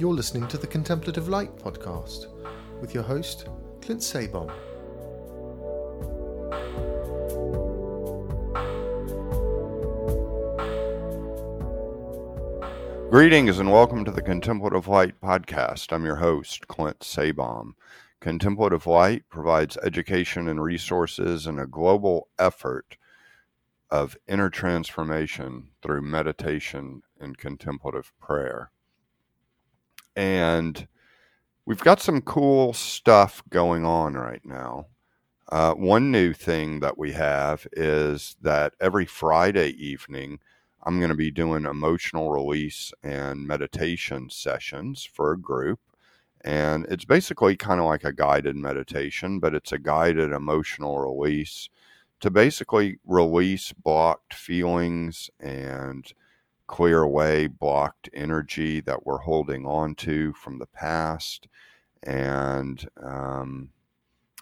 You're listening to the Contemplative Light podcast with your host, Clint Sabom. Greetings and welcome to the Contemplative Light podcast. I'm your host, Clint Sabom. Contemplative Light provides education and resources in a global effort of inner transformation through meditation and contemplative prayer. And we've got some cool stuff going on right now. Uh, one new thing that we have is that every Friday evening, I'm going to be doing emotional release and meditation sessions for a group. And it's basically kind of like a guided meditation, but it's a guided emotional release to basically release blocked feelings and clear away blocked energy that we're holding on to from the past. And, um,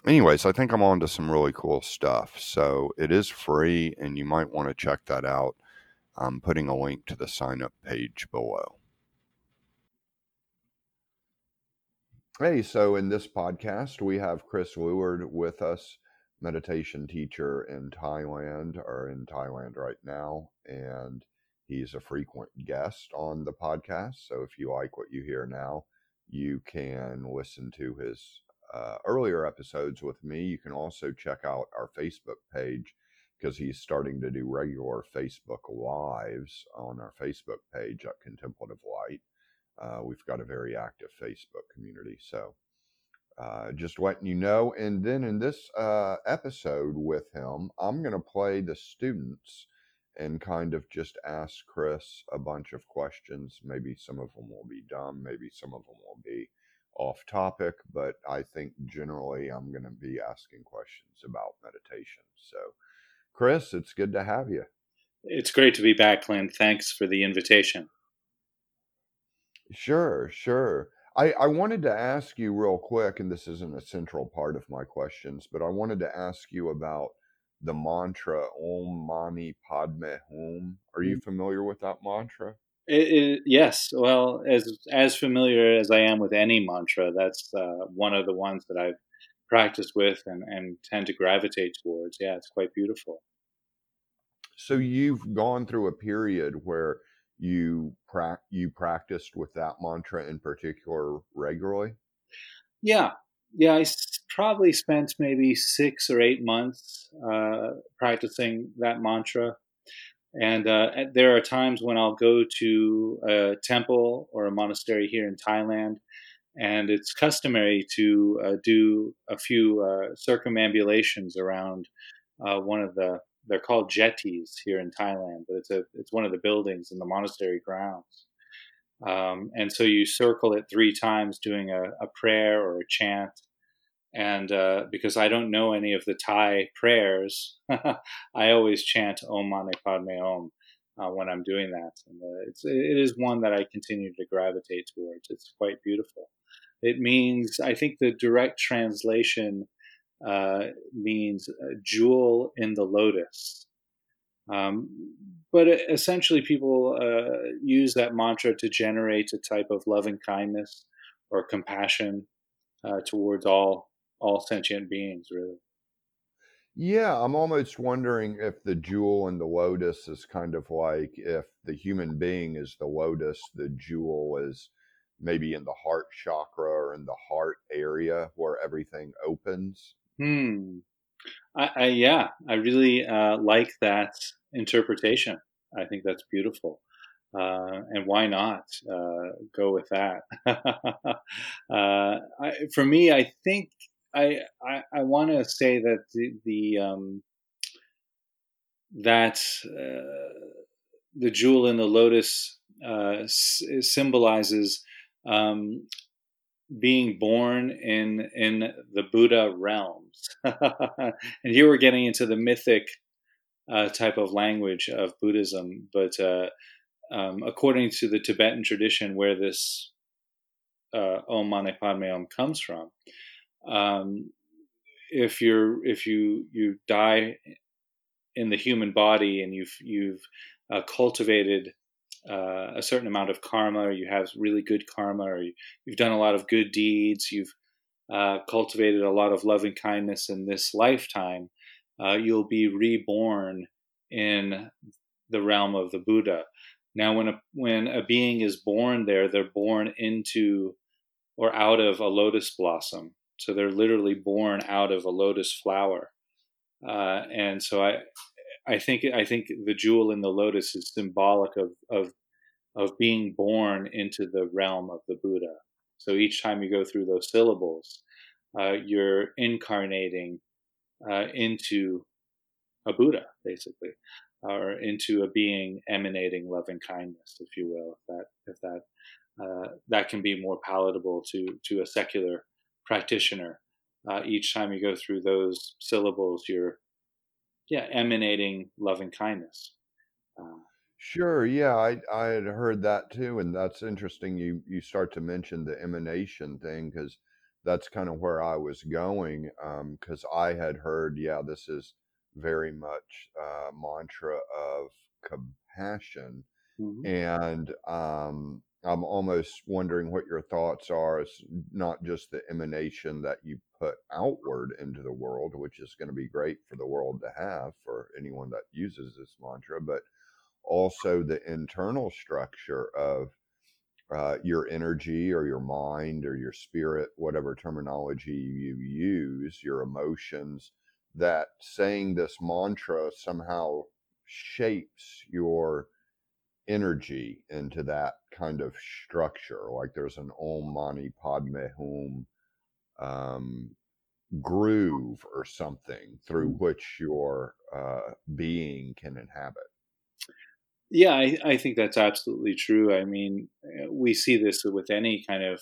anyways, I think I'm on to some really cool stuff. So it is free, and you might want to check that out. I'm putting a link to the sign up page below. Hey, so in this podcast, we have Chris Leward with us meditation teacher in Thailand or in Thailand right now. And he's a frequent guest on the podcast. So if you like what you hear now, you can listen to his uh, earlier episodes with me. You can also check out our Facebook page because he's starting to do regular Facebook lives on our Facebook page at Contemplative Light. Uh, we've got a very active Facebook community. So uh, just letting you know. And then in this uh, episode with him, I'm going to play the students and kind of just ask Chris a bunch of questions. Maybe some of them will be dumb, maybe some of them will be off topic, but I think generally I'm going to be asking questions about meditation. So, Chris, it's good to have you. It's great to be back, Clint. Thanks for the invitation. Sure, sure. I, I wanted to ask you real quick, and this isn't a central part of my questions, but I wanted to ask you about the mantra Om Mani Padme Hum. Are you mm. familiar with that mantra? It, it, yes. Well, as as familiar as I am with any mantra, that's uh, one of the ones that I've practiced with and, and tend to gravitate towards. Yeah, it's quite beautiful. So you've gone through a period where you pra- you practiced with that mantra in particular regularly? Yeah, yeah. I probably spent maybe six or eight months uh, practicing that mantra. And uh, there are times when I'll go to a temple or a monastery here in Thailand, and it's customary to uh, do a few uh, circumambulations around uh, one of the they're called chedis here in Thailand, but it's a it's one of the buildings in the monastery grounds. Um, and so you circle it three times, doing a, a prayer or a chant. And uh, because I don't know any of the Thai prayers, I always chant Om Mani Padme Om uh, when I'm doing that. And uh, it's, it is one that I continue to gravitate towards. It's quite beautiful. It means, I think the direct translation uh, means jewel in the lotus. Um, but essentially, people uh, use that mantra to generate a type of loving kindness or compassion uh, towards all all sentient beings. Really. Yeah, I'm almost wondering if the jewel in the lotus is kind of like if the human being is the lotus, the jewel is maybe in the heart chakra or in the heart area where everything opens. Hmm. I, I yeah, I really uh, like that interpretation. I think that's beautiful. Uh, and why not uh, go with that? uh, I, for me, I think I I, I want to say that the, the um, that uh, the jewel in the lotus uh, s- symbolizes um, being born in in the Buddha realms, and here we're getting into the mythic uh, type of language of Buddhism. But uh, um, according to the Tibetan tradition, where this uh, Om Mani Padme Om comes from, um, if you're if you you die in the human body and you've you've uh, cultivated uh, a certain amount of karma, or you have really good karma, or you, have done a lot of good deeds, you've uh, cultivated a lot of loving kindness in this lifetime, uh, you'll be reborn in the realm of the Buddha. Now, when a when a being is born there, they're born into or out of a lotus blossom. So they're literally born out of a lotus flower. Uh, and so I, I think I think the jewel in the lotus is symbolic of of of being born into the realm of the Buddha. So each time you go through those syllables, uh, you're incarnating uh, into a Buddha, basically, or into a being emanating loving kindness, if you will. If that if that uh, that can be more palatable to to a secular practitioner. Uh, each time you go through those syllables, you're yeah emanating loving kindness. Uh, sure, yeah, I I had heard that too, and that's interesting. You you start to mention the emanation thing because that's kind of where I was going because um, I had heard, yeah, this is very much uh, mantra of compassion, mm-hmm. and um, I'm almost wondering what your thoughts are. It's not just the emanation that you put outward into the world, which is going to be great for the world to have for anyone that uses this mantra, but also the internal structure of uh, your energy or your mind or your spirit, whatever terminology you use, your emotions, that saying this mantra somehow shapes your energy into that kind of structure. Like there's an Om Mani Padme Hum um, groove or something through mm. which your uh, being can inhabit. Yeah, I, I, think that's absolutely true. I mean, eh, we see this with any kind of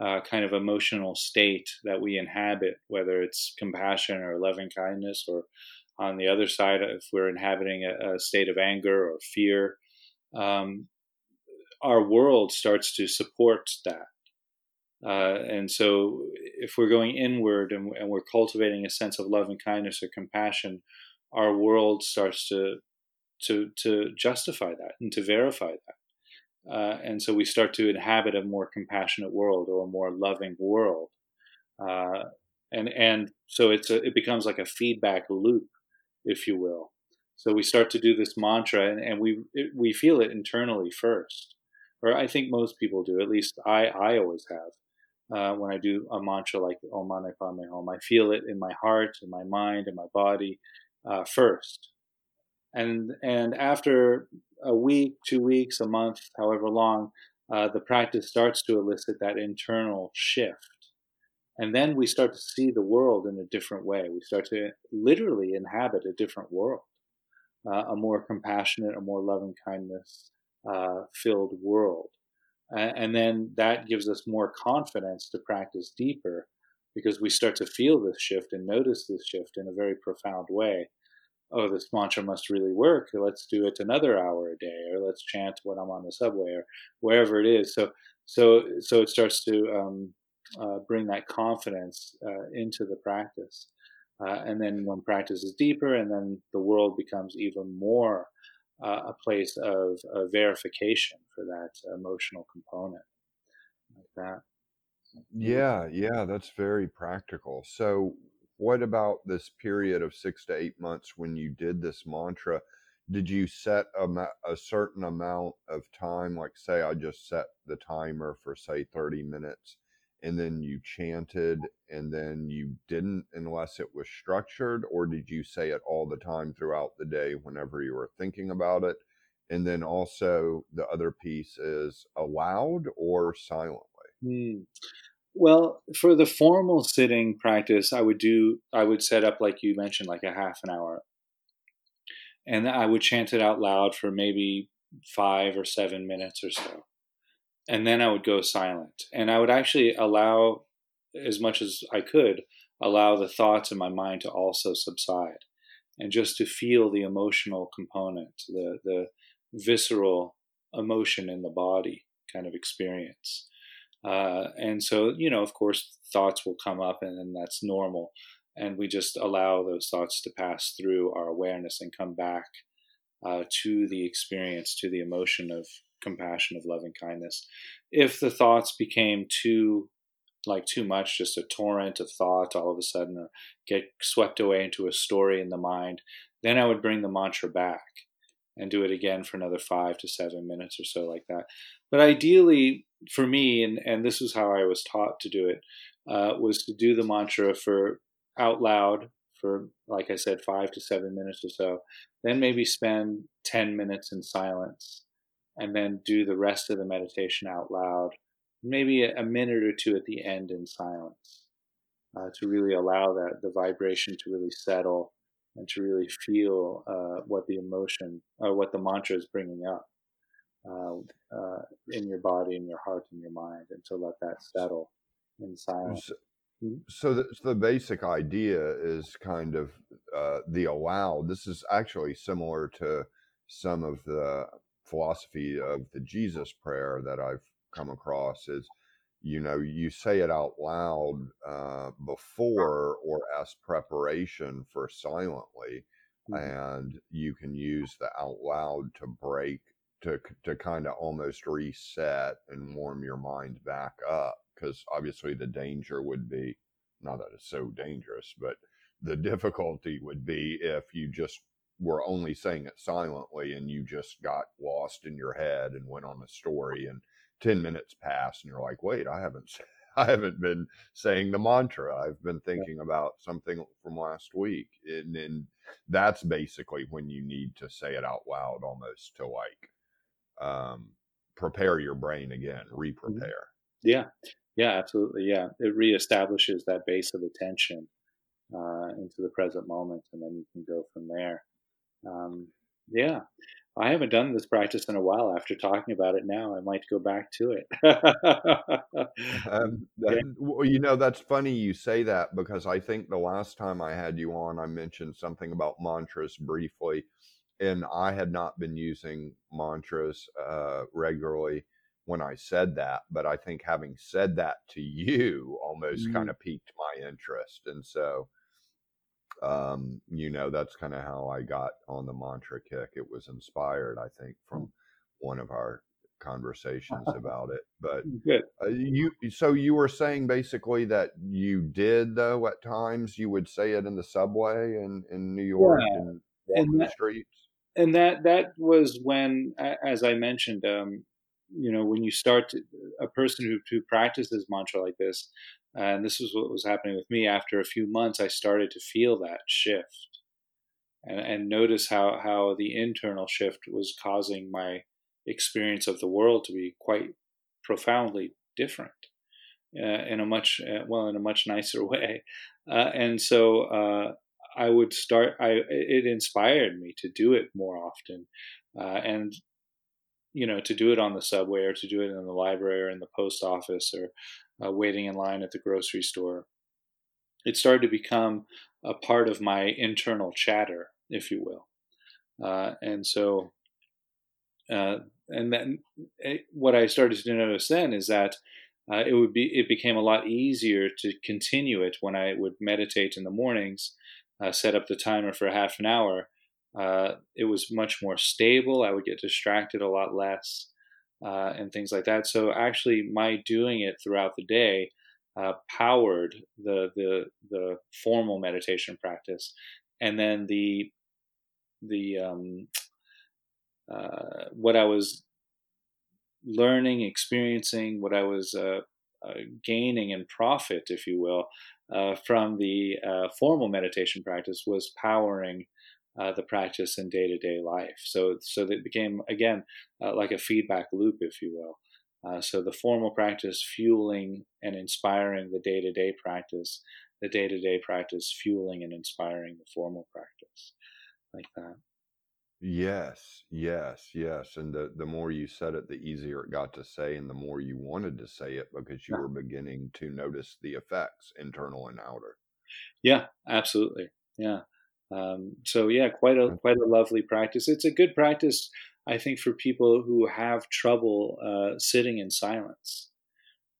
uh, kind of emotional state that we inhabit, whether it's compassion or loving kindness, or on the other side, if we're inhabiting a, a state of anger or fear, um, our world starts to support that. Uh, and so, if we're going inward and, and, we're cultivating a sense of love and kindness or compassion, our world starts to to to justify that and to verify that. Uh, and so we start to inhabit a more compassionate world or a more loving world. Uh, and and so it's a, it becomes like a feedback loop, if you will. So we start to do this mantra, and, and we it, we feel it internally first, or I think most people do. At least I I always have. Uh, when I do a mantra like Om Mani Padme Hum, I feel it in my heart, in my mind, in my body uh, first, and and after a week, two weeks, a month, however long, uh, the practice starts to elicit that internal shift. And then we start to see the world in a different way. We start to literally inhabit a different world, uh, a more compassionate, a more loving kindness uh, filled world. And then that gives us more confidence to practice deeper because we start to feel this shift and notice this shift in a very profound way oh, this mantra must really work. Let's do it another hour a day, or let's chant when I'm on the subway, or wherever it is. So, so, so it starts to um, uh, bring that confidence uh, into the practice. Uh, and then when practice is deeper, and then the world becomes even more uh, a place of verification for that emotional component, like that. Yeah, yeah, that's very practical. So, what about this period of six to eight months when you did this mantra? Did you set a, a certain amount of time? Like, say, I just set the timer for, say, 30 minutes, and then you chanted, and then you didn't unless it was structured? Or did you say it all the time throughout the day whenever you were thinking about it? And then also, the other piece is aloud or silently? Hmm. Well, for the formal sitting practice, I would do, I would set up, like you mentioned, like a half an hour. And I would chant it out loud for maybe five or seven minutes or so. And then I would go silent. And I would actually allow, as much as I could, allow the thoughts in my mind to also subside and just to feel the emotional component, the, the visceral emotion in the body kind of experience. Uh, and so, you know, of course, thoughts will come up, and, and that's normal. And we just allow those thoughts to pass through our awareness and come back uh, to the experience, to the emotion of compassion, of loving kindness. If the thoughts became too like too much, just a torrent of thought all of a sudden, or get swept away into a story in the mind, then I would bring the mantra back and do it again for another five to seven minutes or so, like that. But ideally, for me, and, and this was how I was taught to do it, uh, was to do the mantra for out loud for, like I said, five to seven minutes or so, then maybe spend 10 minutes in silence, and then do the rest of the meditation out loud, maybe a, minute or two at the end in silence. Uh, to really allow that the vibration to really settle and to really feel uh, what the emotion or uh, what the mantra is bringing up uh, uh, in your body, in your heart, in your mind, and to let that settle in silence. So, mm-hmm. so the, the, basic idea is kind of the allow. This is actually similar to some of the philosophy of the Jesus prayer that I've come across. Is you know you say it out loud uh, before or as preparation for silently mm-hmm. and you can use the out loud to break to to kind of almost reset and warm your mind back up because obviously the danger would be not that it's so dangerous but the difficulty would be if you just were only saying it silently and you just got lost in your head and went on a story and 10 minutes pass and you're like wait i haven't i haven't been saying the mantra. I've been thinking about something from last week and, and that's basically when you need to say it out loud almost to like um, prepare your brain again mm-hmm. re-prepare. Yeah. Yeah absolutely yeah. It reestablishes that base of attention uh, into the present moment and then you can go from there um, yeah I haven't done this practice in a while. After talking about it now, I might go back to it. um, that, well, you know, that's funny you say that because I think the last time I had you on, I mentioned something about mantras briefly, and I had not been using mantras uh, regularly when I said that. But I think having said that to you almost mm. kind of piqued my interest, and so um, you know, that's kind of how I got on the mantra kick. It was inspired, I think, from mm. one of our conversations about it. But uh, you, so you were saying basically that you did though at times you would say it in the subway in in New York yeah. and walking and that, the streets. And that that was when, as I mentioned, um, you know, when you start to, a person who who practices mantra like this, and this is what was happening with me. After a few months, I started to feel that shift and, and notice how, how the internal shift was causing my experience of the world to be quite profoundly different uh, in a much, uh, well, in a much nicer way. Uh, and so uh, I would start, I, it inspired me to do it more often. Uh, and you know, to do it on the subway or to do it in the library or in the post office or uh, waiting in line at the grocery store. It started to become a part of my internal chatter, if you will. Uh, and so, uh, and then it, eh, what I started to notice then is that uh, it would be it became a lot easier to continue it when I would meditate in the mornings, uh, set up the timer for half an hour. Uh, it was much more stable. I would get distracted a lot less uh, and things like that. So actually, my doing it throughout the day uh, powered the the the formal meditation practice, and then the the um, uh, what I was learning, experiencing, what I was uh, uh, gaining in profit, if you will, uh, from the formal meditation practice was powering uh, the practice in day to day life. So, so it became again uh, like a feedback loop, if you will. Uh, so the formal practice fueling and inspiring the day to day practice, the day to day practice fueling and inspiring the formal practice, like that. Yes, yes, yes. And the, the more you said it, the easier it got to say, and the more you wanted to say it because you yeah. were beginning to notice the effects, internal and outer. Yeah, absolutely. Yeah. Um, so yeah, quite a quite a lovely practice. It's a good practice, I think, for people who have trouble uh, sitting in silence,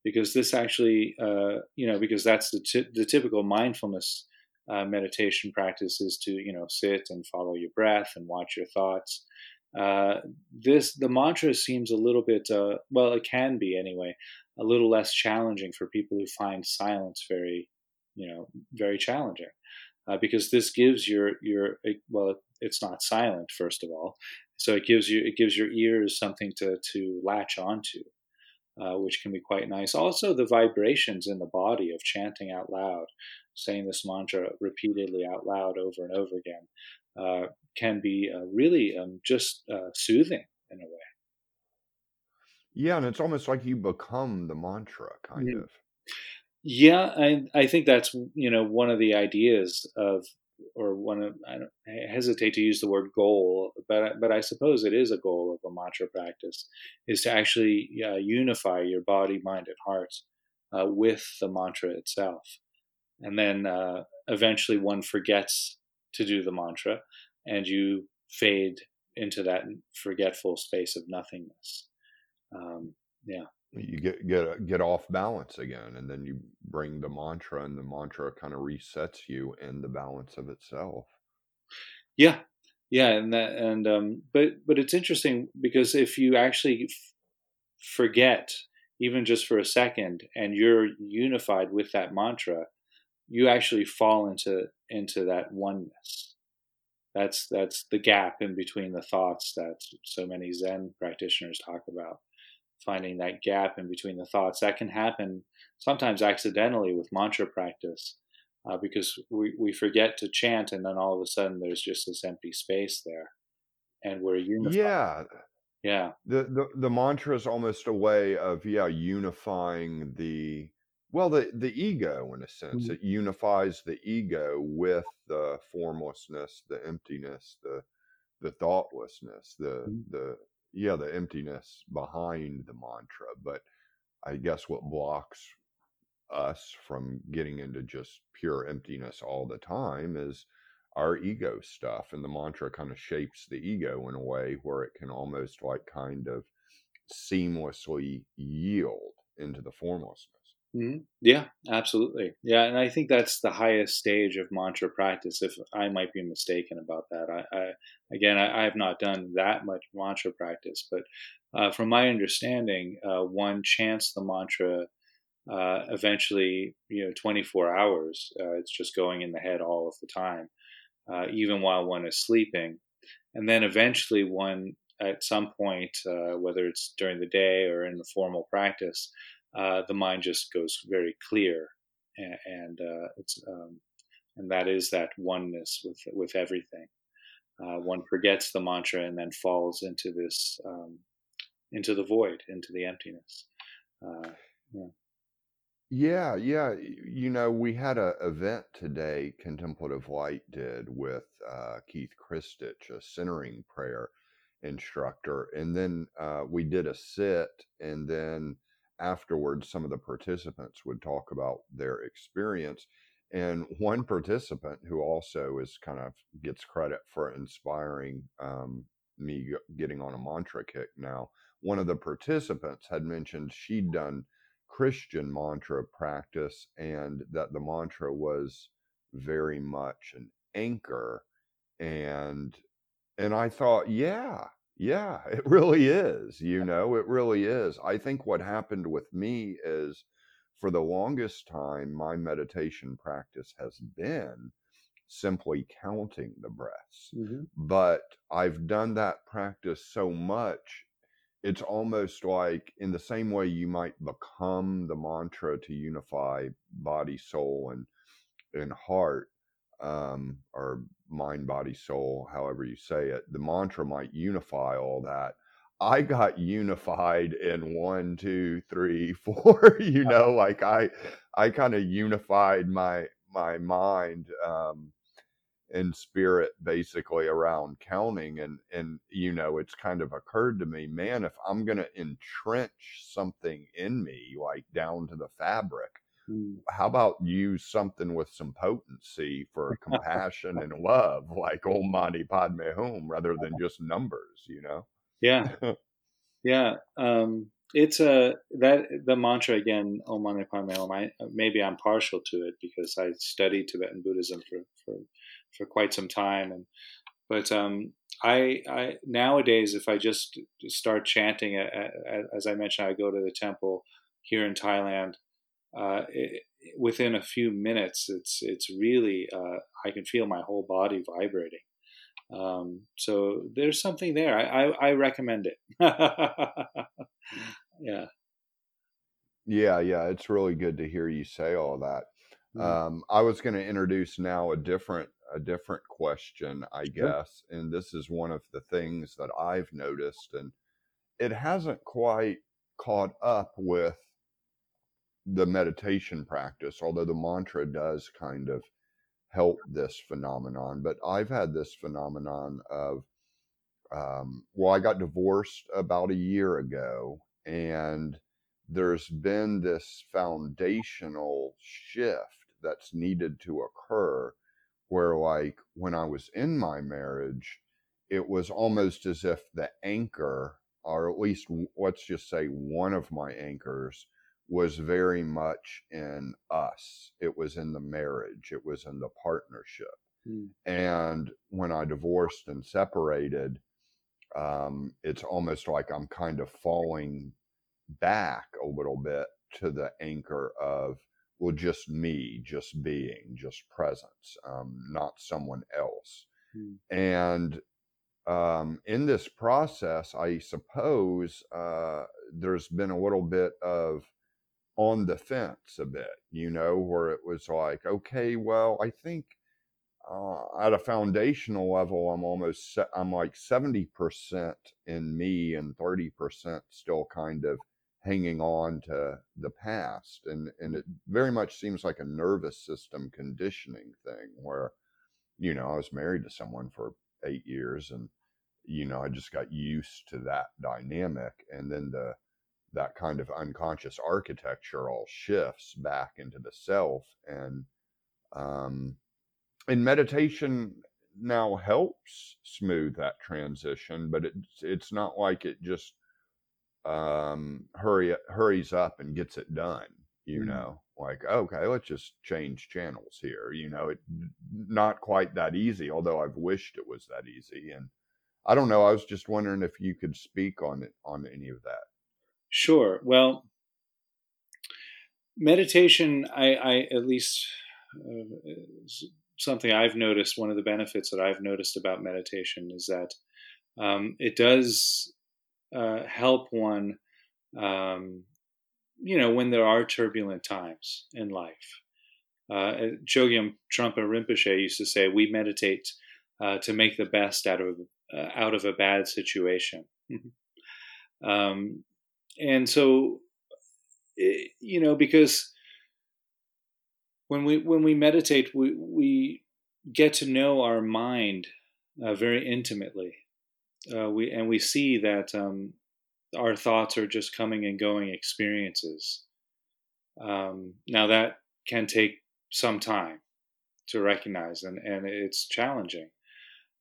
because this actually, uh, you know, because that's the t- the typical mindfulness uh, meditation practice is to you know sit and follow your breath and watch your thoughts. Uh, this the mantra seems a little bit uh, well, it can be anyway, a little less challenging for people who find silence very, you know, very challenging, uh, because this gives your your well, it's not silent first of all, so it gives you it gives your ears something to to latch onto. Uh, which can be quite nice. Also, the vibrations in the body of chanting out loud, saying this mantra repeatedly out loud over and over again, uh, can be uh, really um, just uh, soothing in a way. Yeah, and it's almost like you become the mantra, kind Mm. of. Yeah, I I think that's you know one of the ideas of or one of I, I hesitate to use the word goal, but but I suppose it is a goal of a mantra practice is to actually uh, unify your body, mind, and heart uh, with the mantra itself, and then uh, eventually one forgets to do the mantra, and you fade into that forgetful space of nothingness. Um, yeah. You get get get off balance again, and then you bring the mantra, and the mantra kind of resets you in the balance of itself. Yeah, yeah, and that, and um, but but it's interesting because if you actually f- forget, even just for a second, and you're unified with that mantra, you actually fall into into that oneness. That's that's the gap in between the thoughts that so many Zen practitioners talk about. Finding that gap in between the thoughts that can happen sometimes accidentally with mantra practice uh, because we, we forget to chant and then all of a sudden there's just this empty space there and we're unified. Yeah, Yeah. the the the mantra is almost a way of yeah unifying the well the the ego in a sense Mhm. it unifies the ego with the formlessness the emptiness the the thoughtlessness the Mhm. the yeah the emptiness behind the mantra but i guess what blocks us from getting into just pure emptiness all the time is our ego stuff and the mantra kind of shapes the ego in a way where it can almost like kind of seamlessly yield into the formlessness Mhm. Yeah, absolutely. Yeah, and I think that's the highest stage of mantra practice. If I might be mistaken about that, I, I again, I, I have not done that much mantra practice, but uh, from my understanding, uh, one chants the mantra uh, eventually, you know, 24 hours. Uh, it's just going in the head all of the time, uh, even while one is sleeping. And then eventually, one at some point, uh, whether it's during the day or in the formal practice, uh, the mind just goes very clear, and, and uh, it's um, and that is that oneness with with everything. Uh, one forgets the mantra and then falls into this um, into the void, into the emptiness. Uh, yeah yeah y- you know we had a event today contemplative light did with uh, keith christich a centering prayer instructor and then uh, we did a sit and then afterwards some of the participants would talk about their experience and one participant who also is kind of gets credit for inspiring um, me getting on a mantra kick now one of the participants had mentioned she'd done christian mantra practice and that the mantra was very much an anchor and and I thought, yeah, yeah, it really is. You know, it really is. I think what happened with me is for the longest time, my meditation practice has been simply counting the breaths. Mm-hmm. But I've done that practice so much, it's almost like in the same way you might become the mantra to unify body, soul, and and heart um, or mind, body, soul, however you say it, the mantra might unify all that. I got unified in one, two, three, four. you know, like I, I kind of unified my my mind um, and spirit basically around counting, and and you know, it's kind of occurred to me, man, if I'm gonna entrench something in me, like down to the fabric. How about use something with some potency for compassion and love, like Om Mani Padme Hum, rather than just numbers, you know? Yeah, yeah. Um, it's a that the mantra again, Om Mani Padme Hum. I, maybe I'm partial to it because I studied Tibetan Buddhism for for, for quite some time, and but um, I, I nowadays if I just start chanting, as I mentioned, I go to the temple here in Thailand. Uh, it, within a few minutes, it's it's really uh, I can feel my whole body vibrating. Um, so there's something there. I, I, I recommend it. yeah. Yeah, yeah. It's really good to hear you say all that. Mm-hmm. Um, I was going to introduce now a different a different question, I guess, sure. and this is one of the things that I've noticed, and it hasn't quite caught up with the meditation practice, although the mantra does kind of help this phenomenon. But I've had this phenomenon of, um, well, I got divorced about a year ago, and there's been this foundational shift that's needed to occur where, like, when I was in my marriage, it was almost as if the anchor, or at least let's just say one of my anchors, was very much in us. It was in the marriage, it was in the partnership. Mm. And when I divorced and separated, um, it's almost like I'm kind of falling back a little bit to the anchor of, well, just me, just being, just presence, um, not someone else. Mm. And um, in this process, I suppose uh, there's been a little bit of on the fence a bit, you know, where it was like, okay, well, I think uh, at a foundational level, I'm almost, I'm like 70% in me and 30% still kind of hanging on to the past. And, and it very much seems like a nervous system conditioning thing where, you know, I was married to someone for eight years and, you know, I just got used to that dynamic. And then the, that kind of unconscious architecture all shifts back into the self and um and meditation now helps smooth that transition but it's it's not like it just um hurry hurries up and gets it done you mm-hmm. know? Like okay let's just change channels here you know? It not quite that easy although i've wished it was that easy and i don't know i was just wondering if you could speak on it on any of that Sure. Well, meditation, I, I at least uh, something I've noticed. One of the benefits that I've noticed about meditation is that um, it does uh, help one, um, you know, when there are turbulent times in life. Uh, Chogyam Trungpa Rinpoche used to say, "We meditate uh, to make the best out of uh, out of a bad situation." um, and so eh, you know because when we when we meditate we we get to know our mind uh, very intimately. Uh, we and we see that um, our thoughts are just coming and going experiences. Um, now that can take some time to recognize and, and it's challenging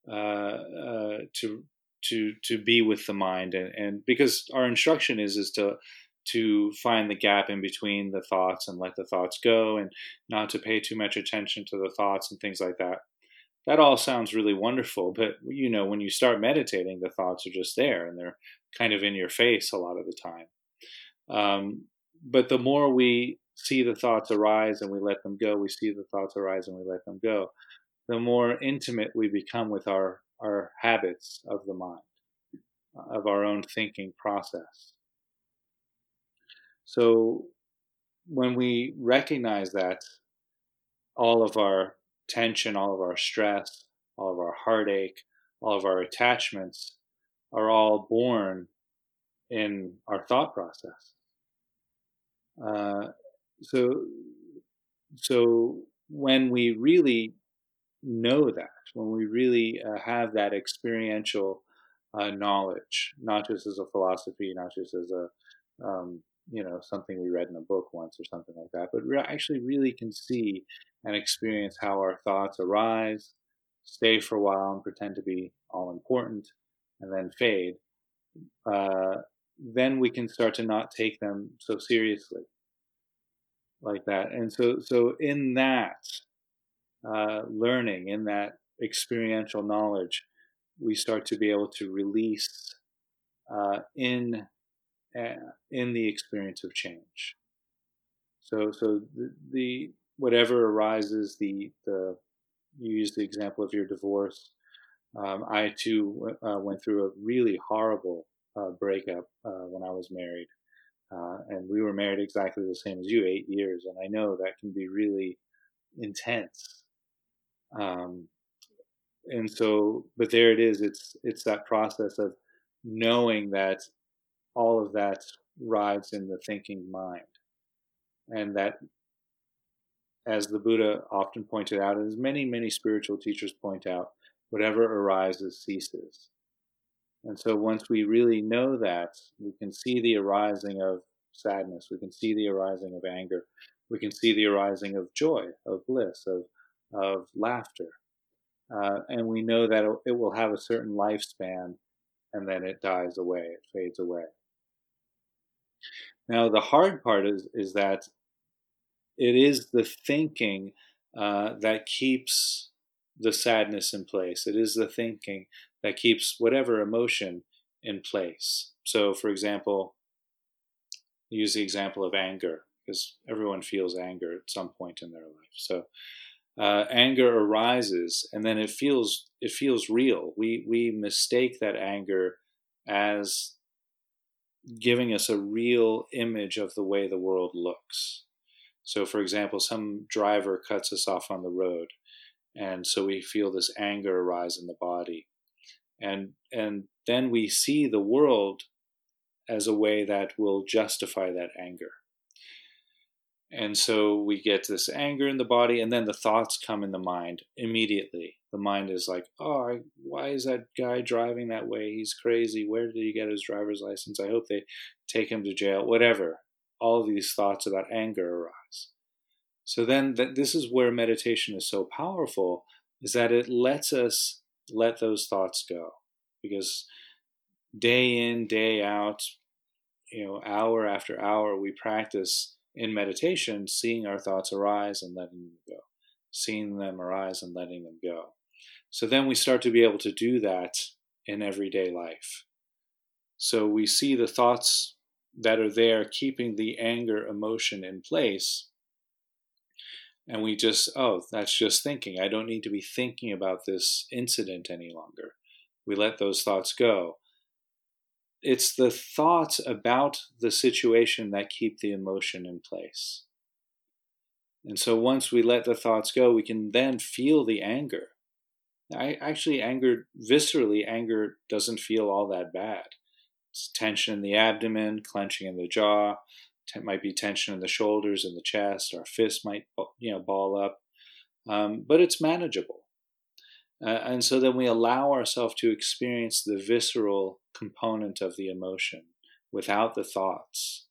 uh, uh to to to be with the mind. And, and because our instruction is is to to find the gap in between the thoughts and let the thoughts go and not to pay too much attention to the thoughts and things like that. That all sounds really wonderful but you know when you start meditating the thoughts are just there and they're kind of in your face a lot of the time. Um, but the more we see the thoughts arise and we let them go we see the thoughts arise and we let them go the more intimate we become with our our habits of the mind, of our own thinking process. So when we recognize that all of our tension, all of our stress, all of our heartache, all of our attachments are all born in our thought process. Uh, so, so when we really know that, when we really uh, have that experiential uh, knowledge, not just as a philosophy, not just as a um, you know something we read in a book once or something like that, but we actually really can see and experience how our thoughts arise, stay for a while, and pretend to be all important, and then fade. Uh, then we can start to not take them so seriously like that. And so, so in that uh, learning, in that experiential knowledge, we start to be able to release uh, in uh, in the experience of change. So, so the, the whatever arises, the the you use the example of your divorce. Um, I too uh, went through a really horrible uh, breakup uh, when I was married, uh, and we were married exactly the same as you, eight years, and I know that can be really intense. Um, and so, but there it is. It's it's that process of knowing that all of that rides in the thinking mind, and that, as the Buddha often pointed out, and as many many spiritual teachers point out, whatever arises ceases. And so once we really know that, we can see the arising of sadness, we can see the arising of anger, we can see the arising of joy, of bliss, of, of laughter. Uh, and we know that it will have a certain lifespan and then it dies away, it fades away. Now, the hard part is, is that it is the thinking uh, that keeps the sadness in place. It is the thinking that keeps whatever emotion in place. So, for example, use the example of anger, because everyone feels anger at some point in their life. So, uh, anger arises, and then it feels it feels real. We we mistake that anger as giving us a real image of the way the world looks. So, for example, some driver cuts us off on the road, and so we feel this anger arise in the body and and then we see the world as a way that will justify that anger and so we get this anger in the body and then the thoughts come in the mind immediately. The mind is like oh why is that guy driving that way? He's crazy. Where did he get his driver's license? I hope they take him to jail whatever. All of these thoughts about anger arise. So then th- this is where meditation is so powerful is that it lets us let those thoughts go. Because day in day out you know hour after hour we practice in meditation seeing our thoughts arise and letting them go seeing them arise and letting them go. So then we start to be able to do that in everyday life. So we see the thoughts that are there keeping the anger emotion in place and we just oh that's just thinking. I don't need to be thinking about this incident any longer. We let those thoughts go it's the thoughts about the situation that keep the emotion in place and so once we let the thoughts go we can then feel the anger i actually anger viscerally anger doesn't feel all that bad it's tension in the abdomen clenching in the jaw it might be tension in the shoulders and the chest. Our fists might, you know, ball up, um, but it's manageable. Uh, and so then we allow ourselves to experience the visceral component of the emotion without the thoughts.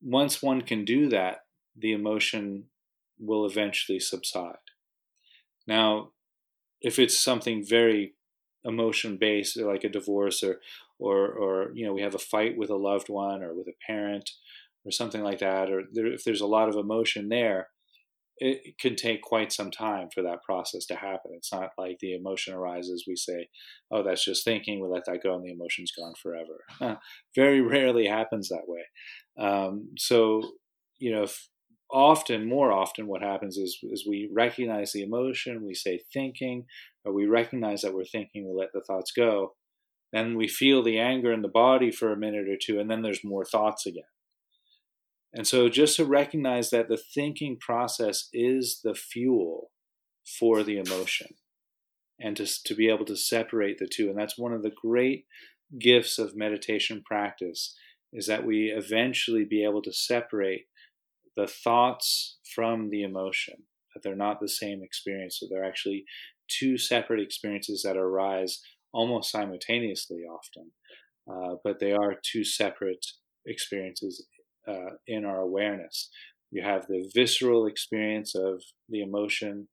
Once one can do that, the emotion will eventually subside. Now, if it's something very emotion based, like a divorce or, or, or you know, we have a fight with a loved one or with a parent, or something like that, or there, if there's a lot of emotion there, it can take quite some time for that process to happen. It's not like the emotion arises, we say, oh, that's just thinking, we let that go, and the emotion's gone forever. Very rarely happens that way. Um, so, you know, often, more often, what happens is, is we recognize the emotion, we say thinking, or we recognize that we're thinking, we let the thoughts go. Then we feel the anger in the body for a minute or two, and then there's more thoughts again. And so just to recognize that the thinking process is the fuel for the emotion and to, to be able to separate the two. And that's one of the great gifts of meditation practice is that we eventually be able to separate the thoughts from the emotion, that they're not the same experience. So they're actually two separate experiences that arise almost simultaneously often, uh, but they are two separate experiences uh, in our awareness. You have the visceral experience of the emotion,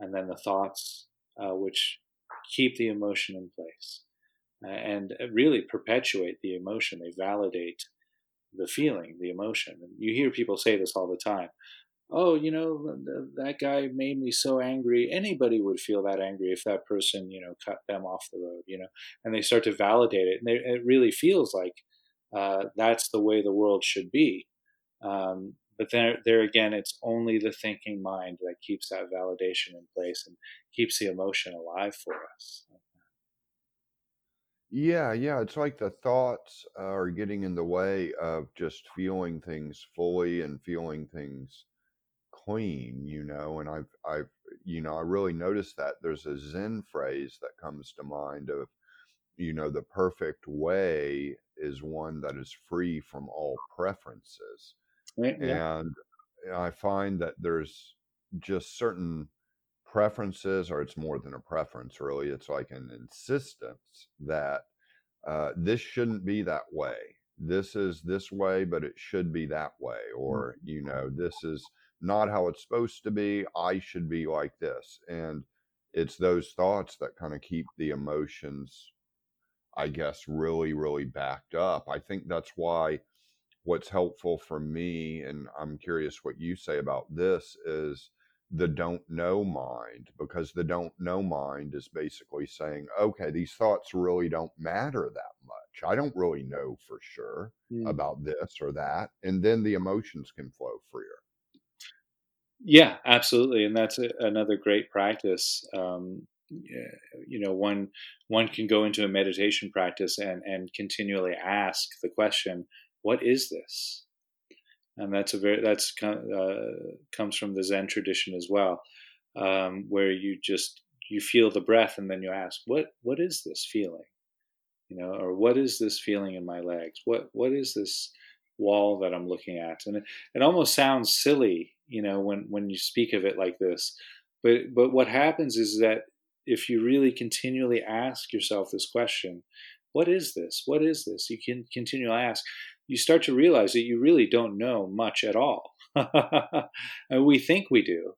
and then the thoughts, uh, which keep the emotion in place. and really perpetuate the emotion. They validate the feeling, the emotion. And you hear people say this all the time. Oh, you know, that guy made me so angry. Anybody would feel that angry if that person, you know, cut them off the road, you know, and they start to validate it. And they, it really feels like uh, that's the way the world should be. Um, but there, there again, it's only the thinking mind that keeps that validation in place and keeps the emotion alive for us. Yeah, yeah, it's like the thoughts are getting in the way of just feeling things fully and feeling things clean, you know, and I've I've you know, I really noticed that there's a Zen phrase that comes to mind of you know, the perfect way is one that is free from all preferences. Yeah. And I find that there's just certain preferences, or it's more than a preference, really. It's like an insistence that uh, this shouldn't be that way. This is this way, but it should be that way. Or, you know, this is not how it's supposed to be. I should be like this. And it's those thoughts that kind of keep the emotions, I guess, really, really backed up. I think that's why what's helpful for me, and I'm curious what you say about this, is the don't know mind, because the don't know mind is basically saying, okay, these thoughts really don't matter that much. I don't really know for sure mm. about this or that. And then the emotions can flow freer. Yeah, absolutely, and that's a, another great practice. Um, you know, one one can go into a meditation practice and and continually ask the question, "What is this?" And that's a very that's uh, comes from the Zen tradition as well, um, where you just you feel the breath and then you ask, "What what is this feeling?" You know, or what is this feeling in my legs? What what is this wall that I'm looking at? And it, it almost sounds silly you know when when you speak of it like this but but what happens is that if you really continually ask yourself this question what is this? What is this? You can continually ask you start to realize that you really don't know much at all. And we think we do.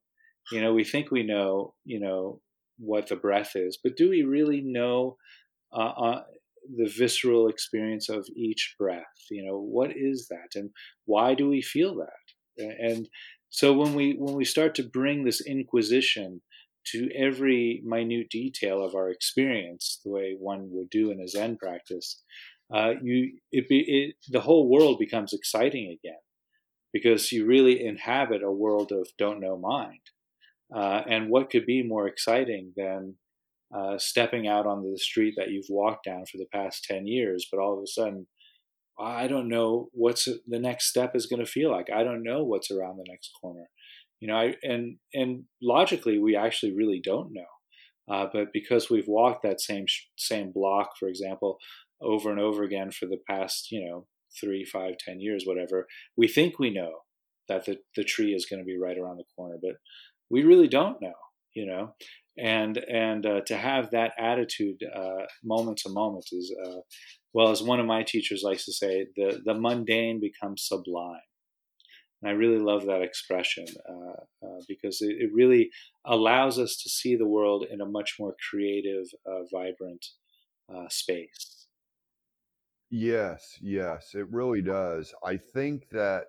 You know we think we know you know what the breath is but do we really know uh, uh, the visceral experience of each breath? You know what is that? And why do we feel that? And so when we when we start to bring this inquisition to every minute detail of our experience, the way one would do in a Zen practice, uh, you it, it, the whole world becomes exciting again because you really inhabit a world of don't know mind. Uh, and what could be more exciting than uh, stepping out onto the street that you've walked down for the past 10 years, but all of a sudden I don't know what's the next step is going to feel like. I don't know what's around the next corner. You know, I, and and logically, we actually really don't know. Uh, but because we've walked that same same block, for example, over and over again for the past, you know, three, five, ten years, whatever, we think we know that the, the tree is going to be right around the corner, but we really don't know, you know. And and uh, to have that attitude uh, moment to moment is uh, well, as one of my teachers likes to say, the, the mundane becomes sublime. And I really love that expression uh, uh, because it, it, really allows us to see the world in a much more creative, uh, vibrant uh, space. Yes, yes, it really does. I think that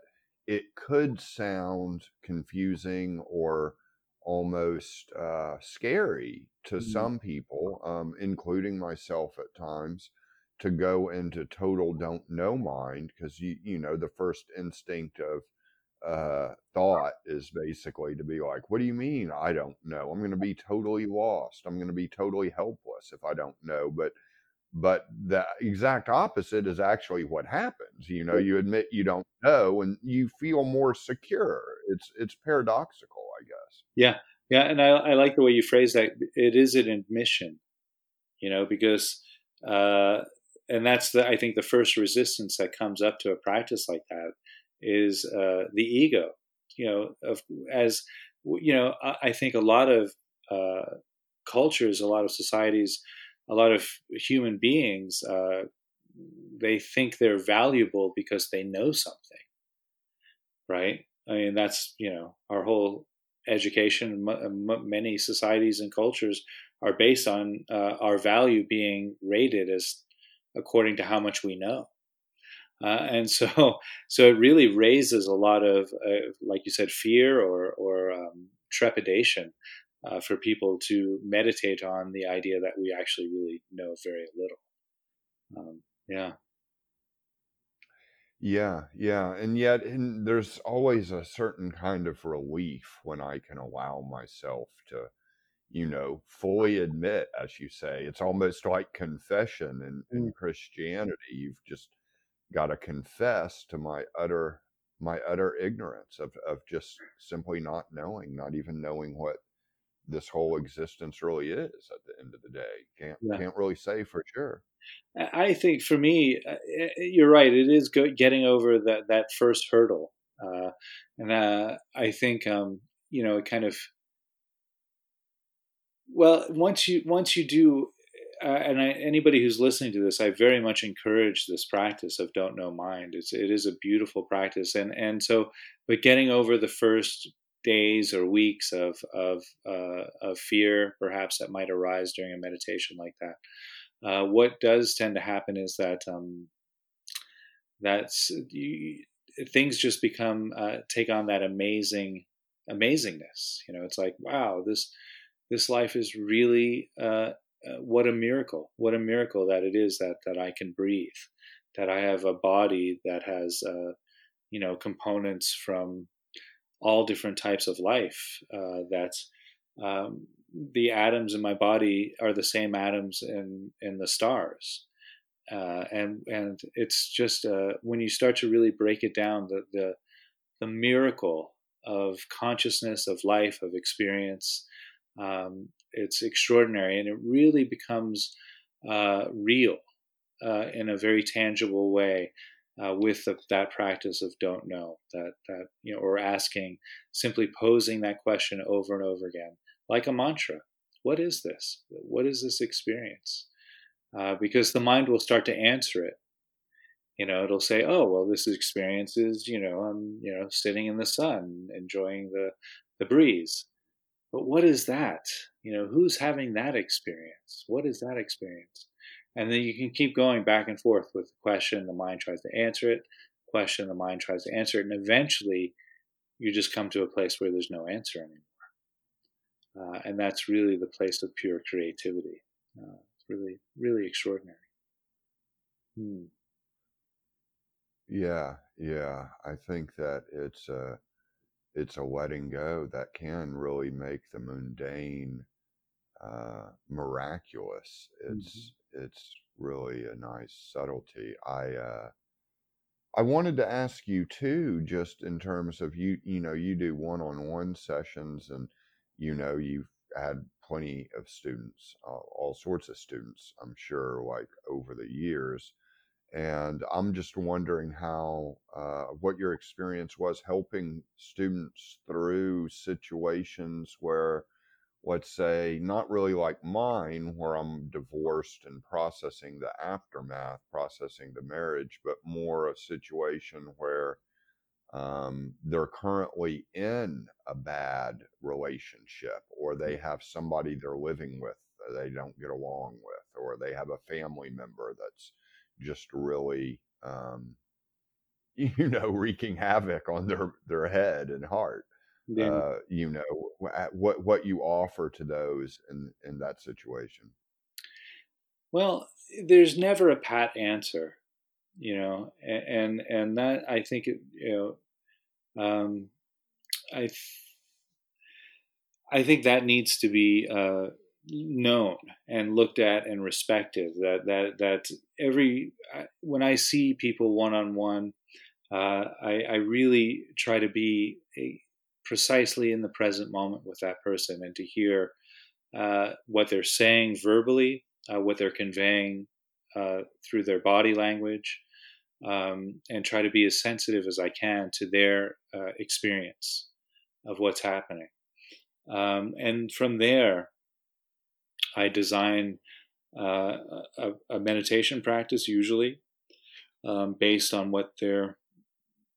it could sound confusing or almost uh, scary to mm-hmm. some people, um, including myself at times to go into total don't know mind because you you know the first instinct of uh, thought is basically to be like, what do you mean I don't know? I'm going to be totally lost. I'm going to be totally helpless if I don't know. But but the exact opposite is actually what happens. You know, you admit you don't know and you feel more secure. It's it's paradoxical, I guess. Yeah. Yeah, and I, I like the way you phrase that. It is an admission, you know, because uh, and that's the I think the first resistance that comes up to a practice like that is uh, the ego. You know, of, as you know, I, I think a lot of uh, cultures, a lot of societies, a lot of human beings, uh, they think they're valuable because they know something, right? I mean, that's you know our whole education. M- many societies and cultures are based on uh, our value being rated as according to how much we know. Uh, and so, so it really raises a lot of, uh, like you said, fear or or um, trepidation uh, for people to meditate on the idea that we actually really know very little. Um, yeah. Yeah, yeah, and yet, and there's always a certain kind of relief when I can allow myself to, you know, fully admit, as you say, it's almost like confession in, in mm. Christianity. You've just got to confess to my utter my utter ignorance of of just simply not knowing, not even knowing what this whole existence really is at the end of the day. Can't yeah. can't really say for sure. I think for me, uh, you're right. It is getting over that that first hurdle, uh, and uh, I think um, you know it kind of well once you once you do uh, and I, anybody who's listening to this, I very much encourage this practice of don't know mind. It's it is a beautiful practice, and and so, but getting over the first days or weeks of of uh, of fear, perhaps that might arise during a meditation like that. Uh, what does tend to happen is that um, that's you, things just become uh, take on that amazing amazingness. You know, it's like wow, this this life is really uh, uh, what a miracle! What a miracle that it is that that I can breathe, that I have a body that has uh, you know components from all different types of life. Uh, that um, the atoms in my body are the same atoms in in the stars. Uh, and and it's just uh, when you start to really break it down, the the, the miracle of consciousness, of life, of experience, um, it's extraordinary, and it really becomes uh, real uh, in a very tangible way uh, with the, that practice of don't know that that you know or asking simply posing that question over and over again like a mantra. What is this? What is this experience? Uh, because the mind will start to answer it. You know it'll say oh well this experience is you know i'm you know sitting in the sun enjoying the the breeze but what is that? You know, who's having that experience? What is that experience? And then you can keep going back and forth with the question, the mind tries to answer it, question, the mind tries to answer it, and eventually you just come to a place where there's no answer anymore. Uh, and that's really the place of pure creativity. Uh, it's really, really extraordinary. Hmm. Yeah, yeah. I think that it's uh, it's a letting go that can really make the mundane uh, miraculous. It's mm-hmm. it's really a nice subtlety. I uh, I wanted to ask you too, just in terms of you, you know, you do one-on-one sessions, and you know, you've had plenty of students, uh, all sorts of students, I'm sure, like over the years. And I'm just wondering how, uh, what your experience was helping students through situations where, let's say, not really like mine, where I'm divorced and processing the aftermath, processing the marriage, but more a situation where um, they're currently in a bad relationship or they mm. have somebody they're living with they don't get along with or they have a family member that's just really, um, you know, wreaking havoc on their their head and heart. Yeah. Uh, you know what what you offer to those in in that situation. Well, there's never a pat answer, you know, and and that I think it, you know, um, I I think that needs to be uh, known and looked at and respected. That that that every when I see people one on one, I, really try to be a, precisely in the present moment with that person and to hear uh, what they're saying verbally, uh, what they're conveying uh, through their body language, um, and try to be as sensitive as I can to their uh, experience of what's happening. Um, and from there, I design uh, a, a, meditation practice usually um, based on what they're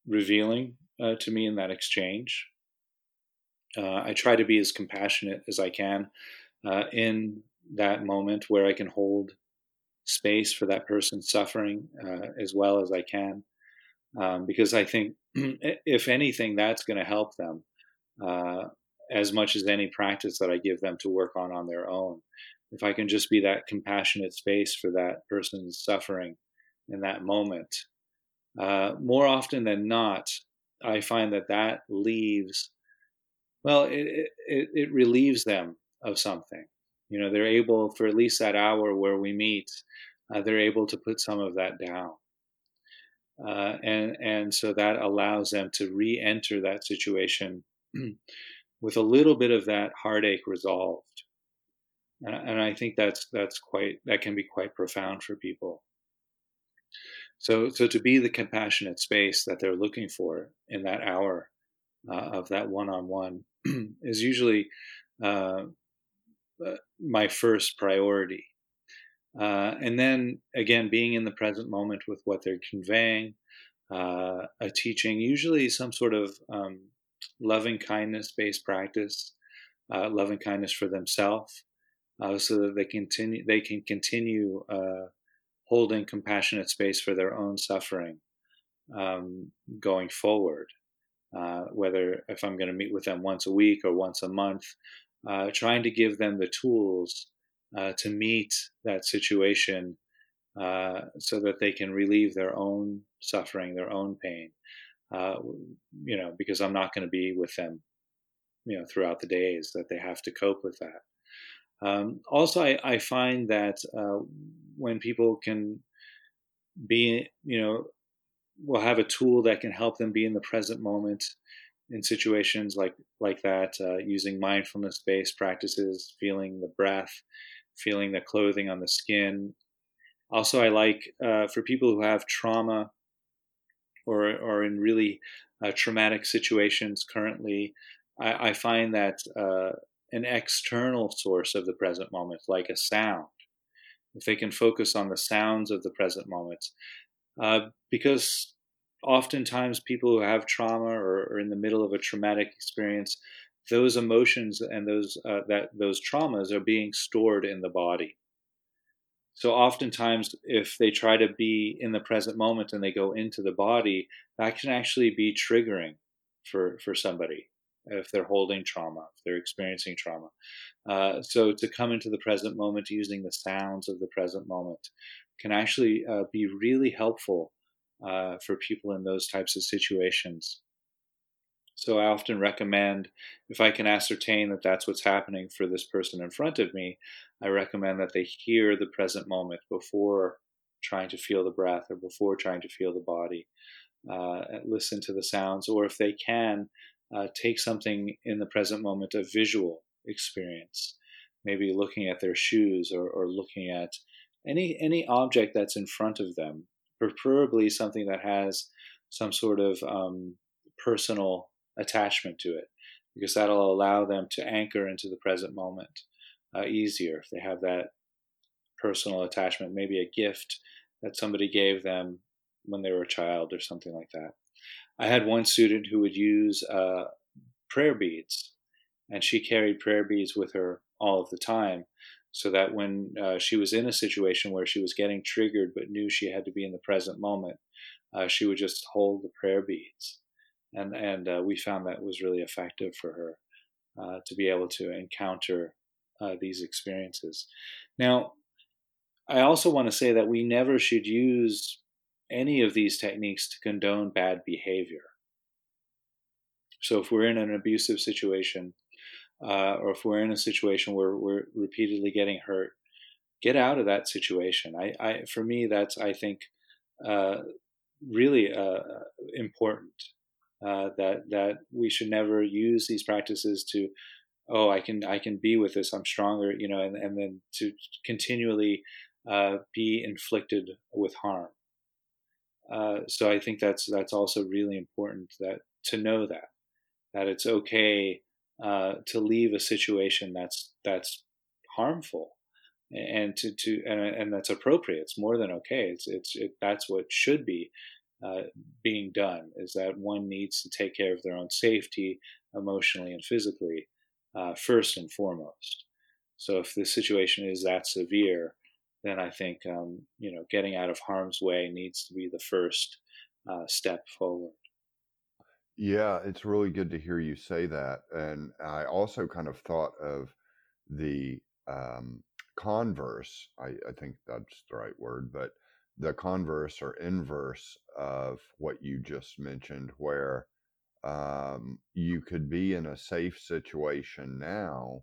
revealing uh, to me in that exchange. Uh, I try to be as compassionate as I can uh, in that moment where I can hold space for that person suffering uh, as well as I can, um, because I think if anything, that's going to help them uh, as much as any practice that I give them to work on on their own. If I can just be that compassionate space for that person's suffering in that moment, uh, more often than not, I find that that leaves, well, it, it, it relieves them of something. You know, they're able, for at least that hour where we meet, uh, they're able to put some of that down. Uh, and and so that allows them to re-enter that situation with a little bit of that heartache resolved. And, I think that's that's quite that can be quite profound for people. So, so to be the compassionate space that they're looking for in that hour uh, of that one-on-one is usually uh, uh, my first priority. Uh, and then again, being in the present moment with what they're conveying, uh, a teaching, usually some sort of um, loving kindness based practice, uh, loving kindness for themselves, so that they continue they can continue holding compassionate space for their own suffering um, going forward. Uh, whether if I'm going to meet with them once a week or once a month, uh, trying to give them the tools uh, to meet that situation uh, so that they can relieve their own suffering, their own pain. Uh, you know, because I'm not going to be with them, you know, throughout the days that they have to cope with that. Um, also, I, I, find that uh, when people can be, you know, will have a tool that can help them be in the present moment in situations like like that, uh, using mindfulness-based practices, feeling the breath, feeling the clothing on the skin. Also, I like uh, for people who have trauma or or in really uh, traumatic situations currently. I, I find that uh, an external source of the present moment, like a sound, if they can focus on the sounds of the present moment. Uh, because oftentimes people who have trauma or are in the middle of a traumatic experience, those emotions and those uh, that those traumas are being stored in the body. So oftentimes, if they try to be in the present moment and they go into the body, that can actually be triggering for for somebody if they're holding trauma, if they're experiencing trauma. Uh, so to come into the present moment using the sounds of the present moment can actually uh, be really helpful uh, for people in those types of situations. So I often recommend, if I can ascertain that that's what's happening for this person in front of me, I recommend that they hear the present moment before trying to feel the breath or before trying to feel the body. Uh, listen to the sounds, or if they can, uh, take something in the present moment, a visual experience, maybe looking at their shoes or, or looking at any any object that's in front of them, preferably something that has some sort of um, personal attachment to it, because that'll allow them to anchor into the present moment uh, easier if they have that personal attachment, maybe a gift that somebody gave them when they were a child or something like that. I had one student who would use uh, prayer beads, and she carried prayer beads with her all of the time, so that when uh, she was in a situation where she was getting triggered but knew she had to be in the present moment, uh, she would just hold the prayer beads, and and uh, we found that was really effective for her uh, to be able to encounter uh, these experiences. Now, I also want to say that we never should use any of these techniques to condone bad behavior. So if we're in an abusive situation, uh, or if we're in a situation where we're repeatedly getting hurt, get out of that situation. I, I for me, that's I think uh, really uh, important. Uh, that that we should never use these practices to, oh, I can I can be with this. I'm stronger, you know, and, and then to continually uh, be inflicted with harm. Uh, so I think that's that's also really important that to know that that it's okay uh, to leave a situation that's that's harmful and to, to and, and that's appropriate. It's more than okay. It's it's it, that's what should be uh, being done. Is that one needs to take care of their own safety emotionally and physically uh, first and foremost. So if the situation is that severe, then I think um, you know getting out of harm's way needs to be the first uh, step forward. Yeah, it's really good to hear you say that. And I also kind of thought of the um, converse, I, I think that's the right word, but the converse or inverse of what you just mentioned, where um, you could be in a safe situation now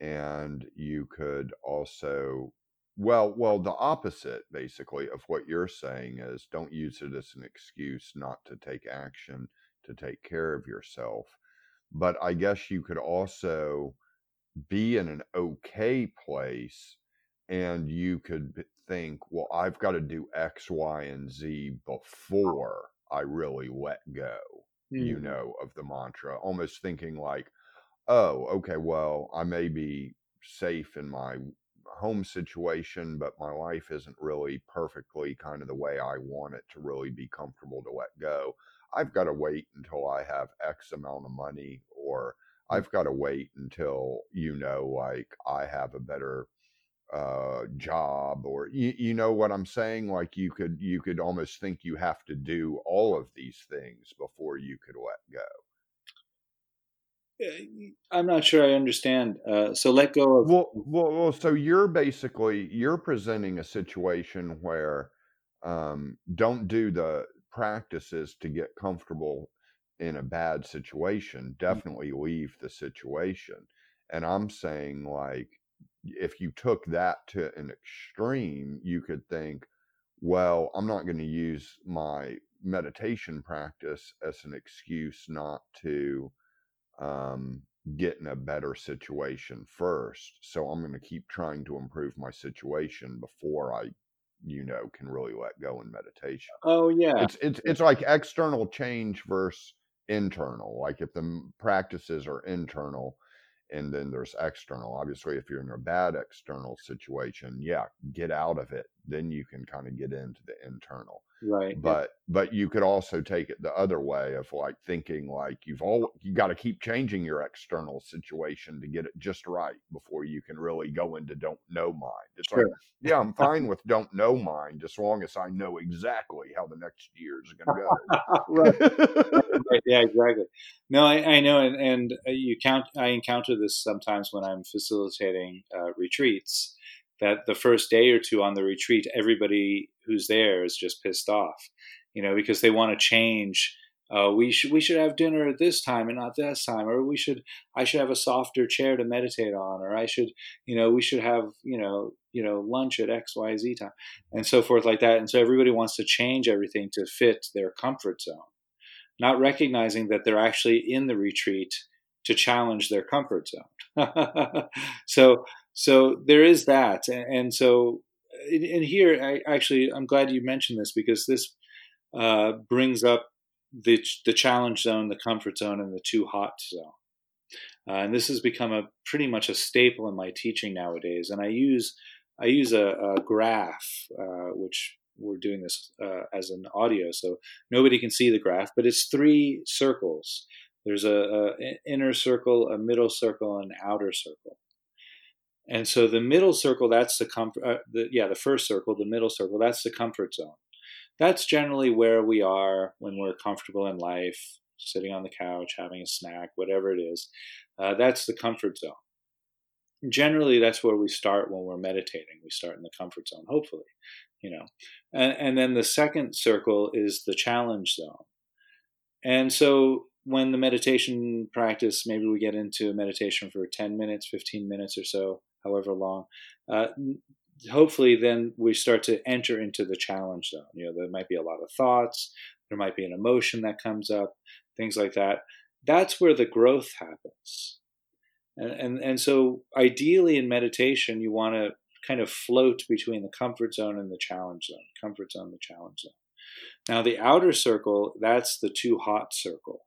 and you could also well well the opposite basically of what you're saying is don't use it as an excuse not to take action to take care of yourself. But i guess you could also be in an okay place and you could think well i've got to do x y and z before i really let go mm. you know of the mantra almost thinking like oh okay well i may be safe in my home situation, but my life isn't really perfectly kind of the way I want it to really be comfortable to let go. I've got to wait until I have X amount of money, or mm. I've got to wait until, you know, like I have a better uh job or you, you know what i'm saying like you could you could almost think you have to do all of these things before you could let go I'm not sure I understand. Uh, so let go of. Well, well, well, so you're basically you're presenting a situation where um, don't do the practices to get comfortable in a bad situation. Mm. Definitely leave the situation. And I'm saying like if you took that to an extreme, you could think, well, I'm not going to use my meditation practice as an excuse not to um, get in a better situation first. So I'm going to keep trying to improve my situation before I, you know, can really let go in meditation. Oh yeah, it's it's it's like external change versus internal. Like if the practices are internal, and then there's external. Obviously, if you're in a bad external situation, yeah, get out of it. Then you can kind of get into the internal right but but you could also take it the other way of like thinking like you've all you got to keep changing your external situation to get it just right before you can really go into don't know mind it's sure. like yeah i'm fine with don't know mind as long as i know exactly how the next year is going to go right. right. yeah exactly no i, I know and, and uh, you count i encounter this sometimes when i'm facilitating uh, retreats that the first day or two on the retreat, everybody who's there is just pissed off, you know, because they want to change. Uh, we should we should have dinner at this time and not this time, or we should I should have a softer chair to meditate on, or I should you know we should have you know you know lunch at X Y Z time, and so forth like that. And so everybody wants to change everything to fit their comfort zone, not recognizing that they're actually in the retreat to challenge their comfort zone. so so there is that, and so and here I actually I'm glad you mentioned this because this uh, brings up the the challenge zone, the comfort zone, and the too hot zone. Uh, and this has become a pretty much a staple in my teaching nowadays. And I use I use a, a graph, uh, which we're doing this uh, as an audio, so nobody can see the graph, but it's three circles. There's a, a inner circle, a middle circle, and an outer circle. And so the middle circle, that's the comfort, uh, the, yeah, the first circle, the middle circle, that's the comfort zone. That's generally where we are when we're comfortable in life, sitting on the couch, having a snack, whatever it is. Uh, that's the comfort zone. Generally, that's where we start when we're meditating. We start in the comfort zone, hopefully, you know. And, and then the second circle is the challenge zone. And so when the meditation practice, maybe we get into meditation for 10 minutes, 15 minutes or so, however long. Uh, hopefully, then we start to enter into the challenge zone. You know, there might be a lot of thoughts, there might be an emotion that comes up, things like that. That's where the growth happens. And, and, and so, ideally, in meditation, you want to kind of float between the comfort zone and the challenge zone, comfort zone, the challenge zone. Now, the outer circle, that's the too hot circle.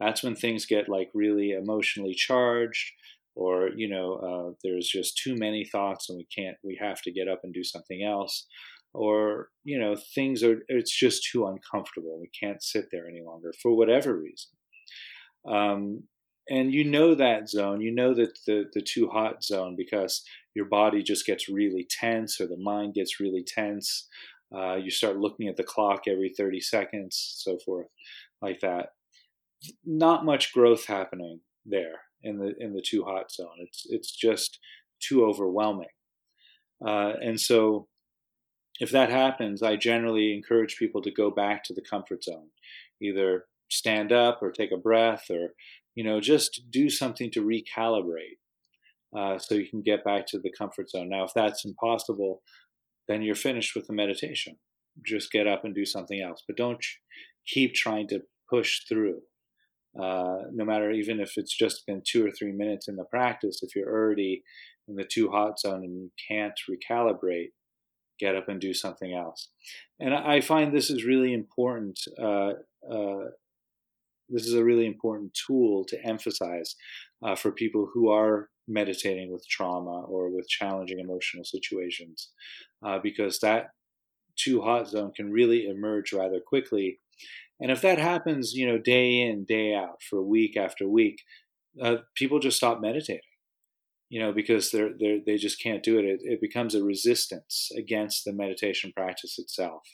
That's when things get like really emotionally charged or you know uh, there's just too many thoughts and we can't we have to get up and do something else or you know things are it's just too uncomfortable we can't sit there any longer for whatever reason um, and you know that zone. You know that the the too hot zone because your body just gets really tense, or the mind gets really tense. Uh, you start looking at the clock every 30 seconds, so forth, like that. Not much growth happening there in the in the too hot zone. It's it's just too overwhelming, uh, and so if that happens, I generally encourage people to go back to the comfort zone, either stand up or take a breath or you know just do something to recalibrate uh, so you can get back to the comfort zone. Now, if that's impossible, then you're finished with the meditation. Just get up and do something else, but don't keep trying to push through. Uh, no matter even if it's just been two or three minutes in the practice, if you're already in the too hot zone and you can't recalibrate, get up and do something else. And I find this is really important. Uh, uh, this is a really important tool to emphasize uh, for people who are meditating with trauma or with challenging emotional situations, uh, because that too hot zone can really emerge rather quickly. And if that happens, you know, day in, day out, for week after week, uh, people just stop meditating you know, because they're, they're, they just can't do it. it. It becomes a resistance against the meditation practice itself,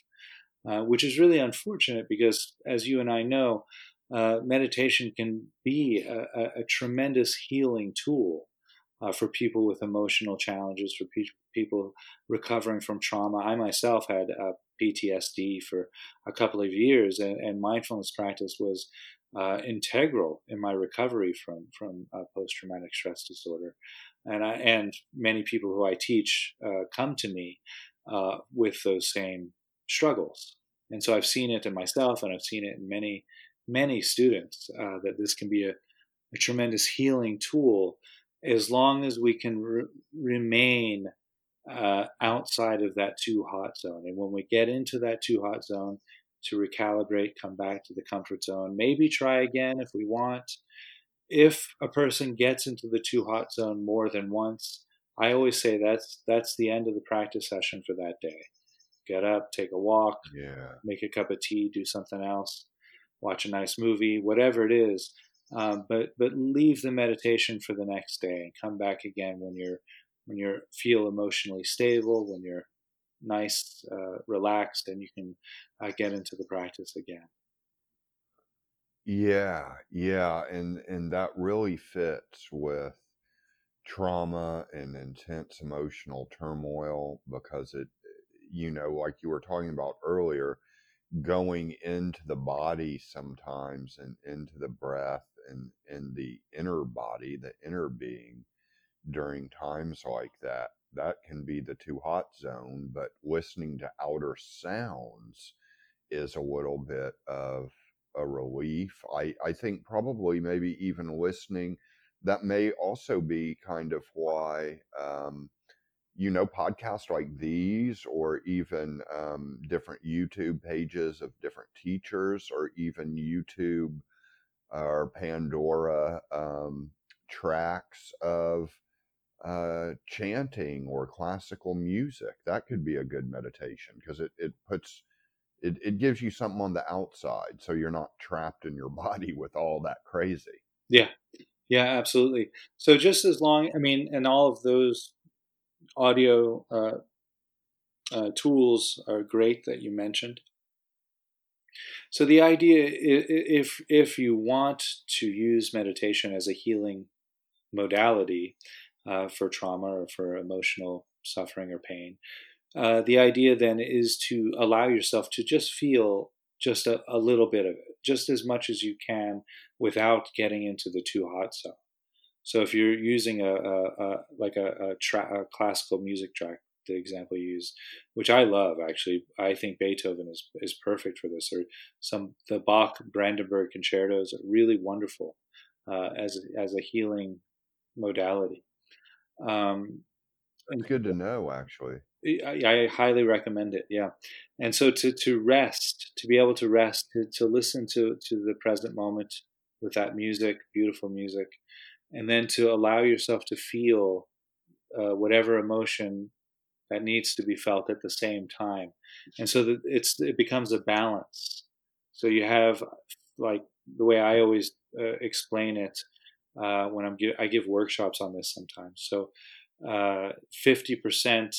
uh, which is really unfortunate because, as you and I know, uh, meditation can be a, a, a tremendous healing tool uh, for people with emotional challenges, for pe- people recovering from trauma. I myself had PTSD for a couple of years, and, and mindfulness practice was uh, integral in my recovery from from post traumatic stress disorder and I and many people who I teach uh, come to me uh, with those same struggles, and so I've seen it in myself, and I've seen it in many many students uh, that this can be a, a, tremendous healing tool as long as we can re- remain uh, outside of that too hot zone, and when we get into that too hot zone. To recalibrate, come back to the comfort zone. Maybe try again if we want if a person gets into the too hot zone more than once, I always say that's that's the end of the practice session for that day. Get up, take a walk, yeah. make a cup of tea, do something else, watch a nice movie, whatever it is. Um, but but leave the meditation for the next day and come back again when you're when you feel emotionally stable, when you're nice, uh, relaxed, and you can uh, get into the practice again. Yeah, yeah, and and that really fits with trauma and intense emotional turmoil because it you know like you were talking about earlier going into the body sometimes and into the breath and in the inner body the inner being during times like that that can be the too hot zone but listening to outer sounds is a little bit of a relief. I, I think probably maybe even listening, that may also be kind of why, um, you know, podcasts like these, or even um, different YouTube pages of different teachers, or even YouTube or Pandora um, tracks of uh, chanting or classical music. That could be a good meditation because it, it puts it, it gives you something on the outside so you're not trapped in your body with all that crazy. Yeah. Yeah absolutely. So just as long i mean and all of those audio uh, uh, tools are great that you mentioned. So the idea if if you want to use meditation as a healing modality uh, for trauma or for emotional suffering or pain uh, the idea then is to allow yourself to just feel just a, a, little bit of it, just as much as you can without getting into the too hot zone. So if you're using a, a, a like a, tra- a, classical music track, the example you use, which I love actually, I think Beethoven is is perfect for this. Or some the Bach Brandenburg concertos are really wonderful uh, as as a healing modality. Um, it's good to know, actually. I, I, highly recommend it. Yeah, and so to to rest, to be able to rest, to, to listen to to the present moment with that music, beautiful music, and then to allow yourself to feel uh, whatever emotion that needs to be felt at the same time, and so that it's it becomes a balance. So you have like the way I always uh, explain it uh, when I'm gi- I give workshops on this sometimes. So uh, fifty percent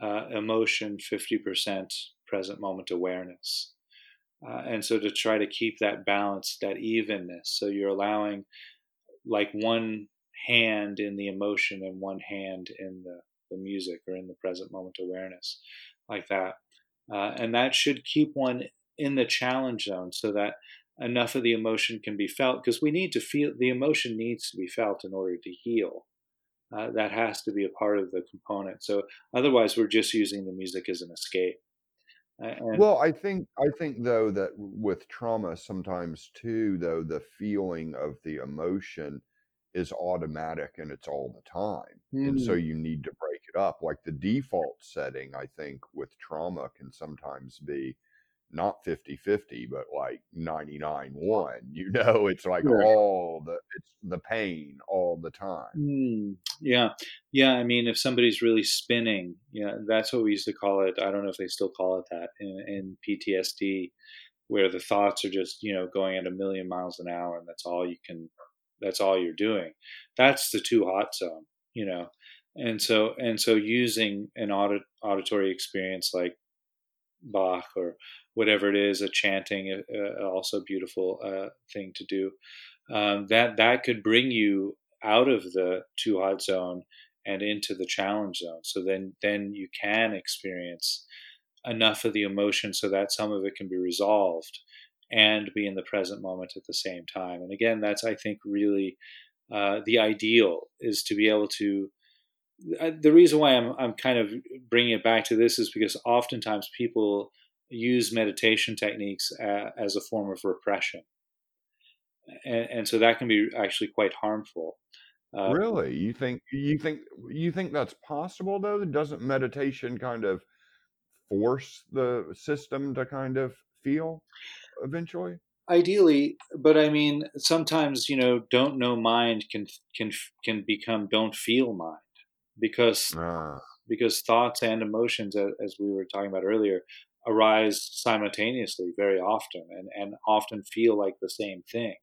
uh, emotion, fifty percent present moment awareness. Uh, and so to try to keep that balance, that evenness, so you're allowing like one hand in the emotion and one hand in the, the music or in the present moment awareness, like that. Uh, and that should keep one in the challenge zone so that enough of the emotion can be felt because we need to feel the emotion needs to be felt in order to heal. Uh, that has to be a part of the component. So otherwise, we're just using the music as an escape. Well, I think I think though that with trauma sometimes too though the feeling of the emotion is automatic and it's all the time. Mm. And so hmm. you need to break it up. Like the default setting I think with trauma can sometimes be not 50 50 but like 99 1 you know it's like sure. all the it's the pain all the time. Mm, yeah. Yeah i mean if somebody's really spinning yeah that's what we used to call it i don't know if they still call it that in, in ptsd where the thoughts are just you know going at a million miles an hour and that's all you can that's all you're doing. That's the too hot zone you know? And so and so using an audit, auditory experience like Bach or whatever it is, a chanting, uh, also beautiful uh, thing to do. Um, that that could bring you out of the too hot zone and into the challenge zone. So then then you can experience enough of the emotion so that some of it can be resolved and be in the present moment at the same time. And again, that's I think really uh, the ideal is to be able to. Uh, the reason why I'm I'm kind of bringing it back to this is because oftentimes people use meditation techniques uh, as a form of repression. And, and, so that can be actually quite harmful. Uh, really, you think you think you think that's possible though? Doesn't meditation kind of force the system to kind of feel eventually? Ideally, but I mean, sometimes you know, don't know mind can can can become don't feel mind because uh. because thoughts and emotions, as we were talking about earlier, arise simultaneously very often and, and often feel like the same thing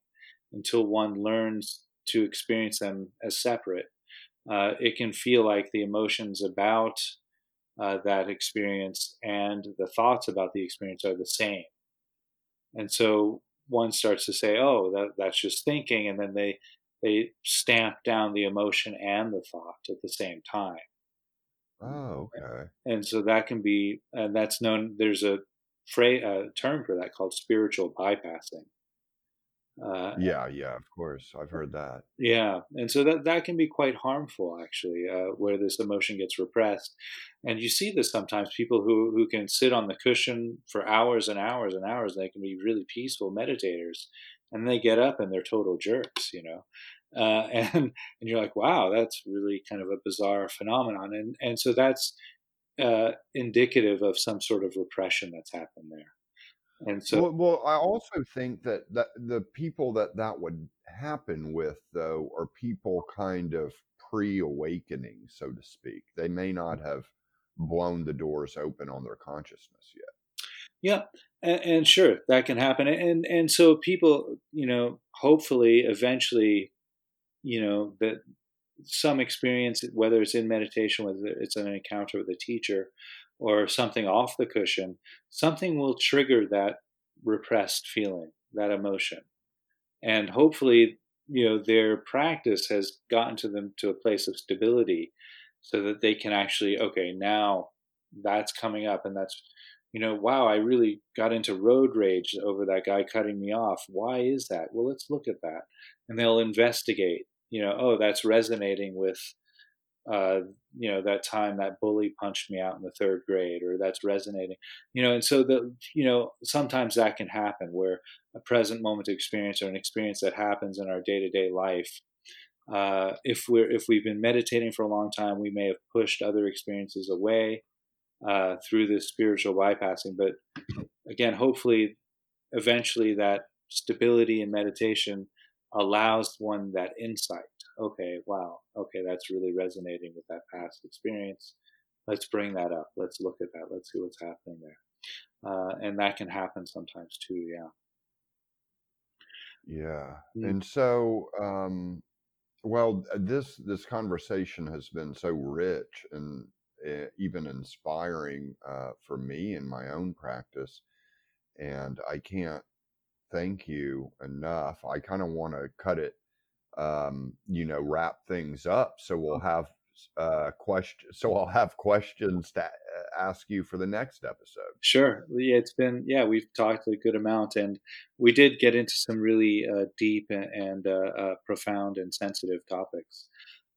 until one learns to experience them as separate. Uh, it can feel like the emotions about uh, that experience and the thoughts about the experience are the same. And so one starts to say, "Oh, that, that's just thinking," and then they they stamp down the emotion and the thought at the same time. Oh, okay. And so that can be, and that's known. There's a phrase, a term for that called spiritual bypassing. Uh, yeah, yeah, of course, I've heard that. Yeah, and so that that can be quite harmful, actually, uh, where this emotion gets repressed, and you see this sometimes. People who who can sit on the cushion for hours and hours and hours, they can be really peaceful meditators, and they get up and they're total jerks, you know uh, and and you're like, wow, that's really kind of a bizarre phenomenon, and and so that's uh, indicative of some sort of repression that's happened there. And so, well, well, I also think that that the people that that would happen with, though, are people kind of pre-awakening, so to speak. They may not have blown the doors open on their consciousness yet. Yeah, and, and, sure that can happen, and and so people, you know, hopefully, eventually, you know that some experience, whether it's in meditation, whether it's an encounter with a teacher, or something off the cushion, something will trigger that repressed feeling, that emotion, and hopefully, you know, their practice has gotten to them to a place of stability, so that they can actually, okay, now that's coming up, and that's you know, wow, I really got into road rage over that guy cutting me off. Why is that? Well, let's look at that. And they'll investigate you know, oh, that's resonating with, uh, you know, that time that bully punched me out in the third grade, or that's resonating, you know, and so the, you know, sometimes that can happen where a present moment experience or an experience that happens in our day to day life. Uh, if we're if we've been meditating for a long time, we may have pushed other experiences away uh, through this spiritual bypassing. But again, hopefully, eventually, that stability in meditation allows one that insight. Okay, wow, okay, that's really resonating with that past experience. Let's bring that up. Let's look at that. Let's see what's happening there. Uh, and that can happen sometimes too, yeah. Yeah. Mm. And so, um, well, this this conversation has been so rich and even inspiring uh, for me in my own practice, and I can't thank you enough. I kind of want to cut it, um, you know, wrap things up. So we'll have uh, question. So I'll have questions to uh, ask you for the next episode. Sure. Yeah, it's been yeah we've talked a good amount, and we did get into some really uh, deep and, and uh, uh profound and sensitive topics.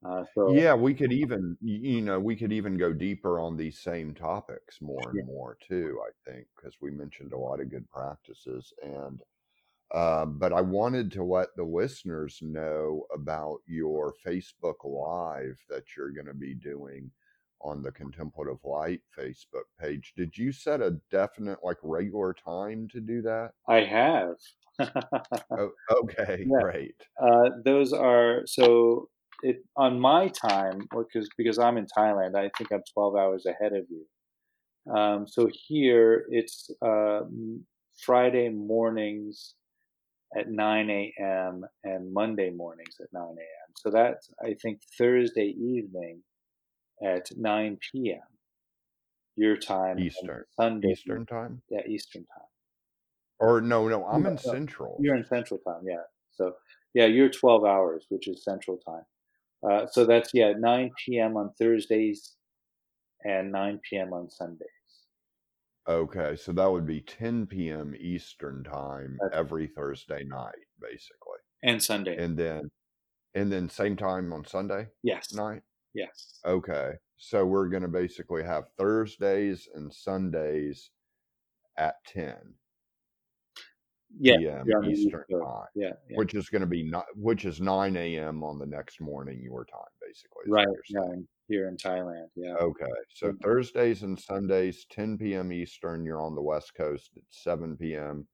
Uh, so yeah, we could even you know we could even go deeper on these same topics more and yeah. more too. I think because we mentioned a lot of good practices and uh, but I wanted to let the listeners know about your Facebook Live that you're going to be doing on the Contemplative Light Facebook page. Did you set a definite, like, regular time to do that? I have. oh, okay, yeah. great. Uh, those are so it on my time, because because I'm in Thailand. I think I'm 12 hours ahead of you. Um, so here it's uh, Friday mornings at 9 a.m. and Monday mornings at 9 a.m. So that's, I think, Thursday evening at 9 p.m. Your time. Eastern. Sunday. Eastern time? Yeah, Eastern time. Or no, no, I'm no, in Central. You're in Central time, yeah. So, yeah, you're 12 hours, which is Central time. Uh, so that's, yeah, 9 p.m. on Thursdays and 9 p.m. on Sundays. Okay, so that would be 10 p.m. Eastern time That's every Thursday night, basically, and Sunday, and then and then same time on Sunday. Yes. Night. Yes. Okay, so we're going to basically have Thursdays and Sundays at 10 yeah, p.m. Eastern time. Yeah, yeah, which is going to be not which is 9 a.m. on the next morning your time, basically. Right. Yeah, here in Thailand. Yeah. Okay. So mm-hmm. Thursdays and Sundays, 10 p.m. Eastern. You're on the West Coast at 7 p.m.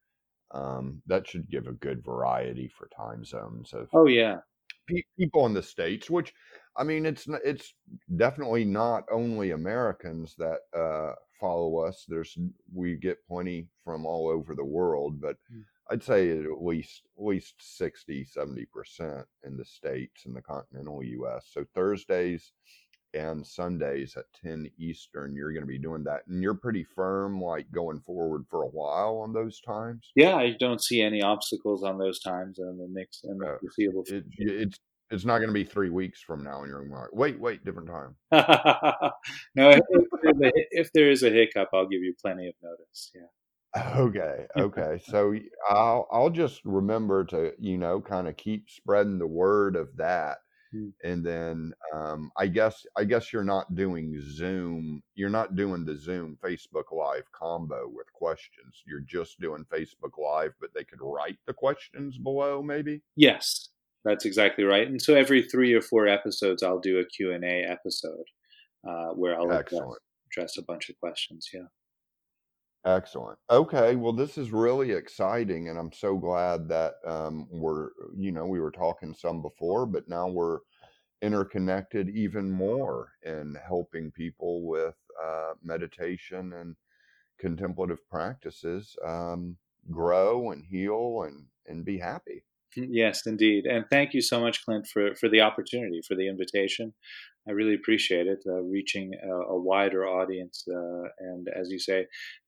Um, that should give a good variety for time zones of. Oh yeah. Pe- people in the states, which I mean, it's it's definitely not only Americans that uh, follow us. There's we get plenty from all over the world, but. Mm I'd say at least at least 60, 70% in the states in the continental US. So Thursdays and Sundays at 10 Eastern, you're going to be doing that. And you're pretty firm, like going forward for a while on those times? Yeah, I don't see any obstacles on those times in the next and the uh, foreseeable it, it's it's not going to be three weeks from now, and you're like, wait, wait, different time. no, if, if, if, there is a hiccup, I'll give you plenty of notice. Yeah. Okay, okay. So I'll I'll just remember to you know kind of keep spreading the word of that, mm. and then um, I guess I guess you're not doing Zoom. You're not doing the Zoom Facebook Live combo with questions. You're just doing Facebook Live, but they could write the questions below, maybe. Yes, that's exactly right. And so every three or four episodes, I'll do a Q and A episode uh, where I'll address, address a bunch of questions. Yeah. Excellent. Okay, well, this is really exciting, and I'm so glad that um, we're, you know, we were talking some before, but now we're interconnected even more in helping people with uh, meditation and contemplative practices um, grow and heal and and be happy. Yes, indeed, and thank you so much, Clint, for for the opportunity, for the invitation. I really appreciate it, uh, reaching a, a, wider audience, uh, and as you say,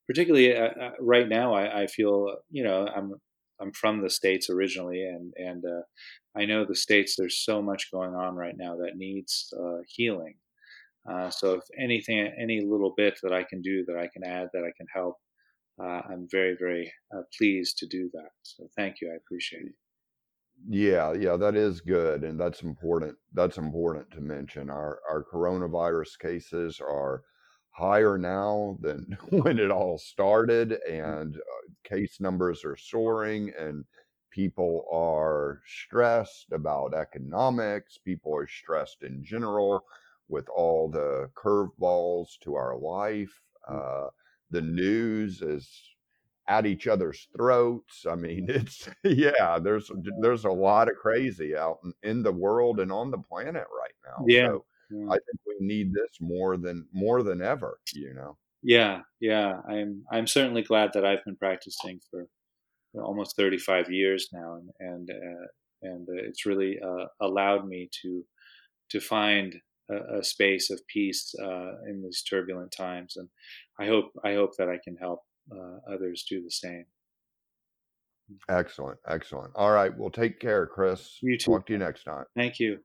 particularly uh, uh, right now, I, I, feel you know I'm I'm from the states originally, and and uh, I know the states. There's so much going on right now that needs uh, healing. So if anything, any little bit that I can do, that I can add, that I can help, I'm very very pleased to do that. So thank you. I appreciate it. Yeah, yeah, that is good, and that's important. That's important to mention. Our our coronavirus cases are higher now than when it all started, mm. and uh, case numbers are soaring, and people are stressed about economics. People are stressed in general with all the curveballs to our life. Mm. Uh, the news is at each other's throats. I mean, it's yeah. There's there's a lot of crazy out in, in the world and on the planet right now. Yeah. So yeah. I think we need this more than more than ever. You know. Yeah, yeah. I'm I'm certainly glad that I've been practicing for almost 35 years now, and and uh, and uh, it's really uh, allowed me to to find a, a space of peace uh, in these turbulent times. And I hope I hope that I can help uh, others do the same. Excellent, excellent. All right, well, take care, Chris. You too. Talk to you next time. Thank you.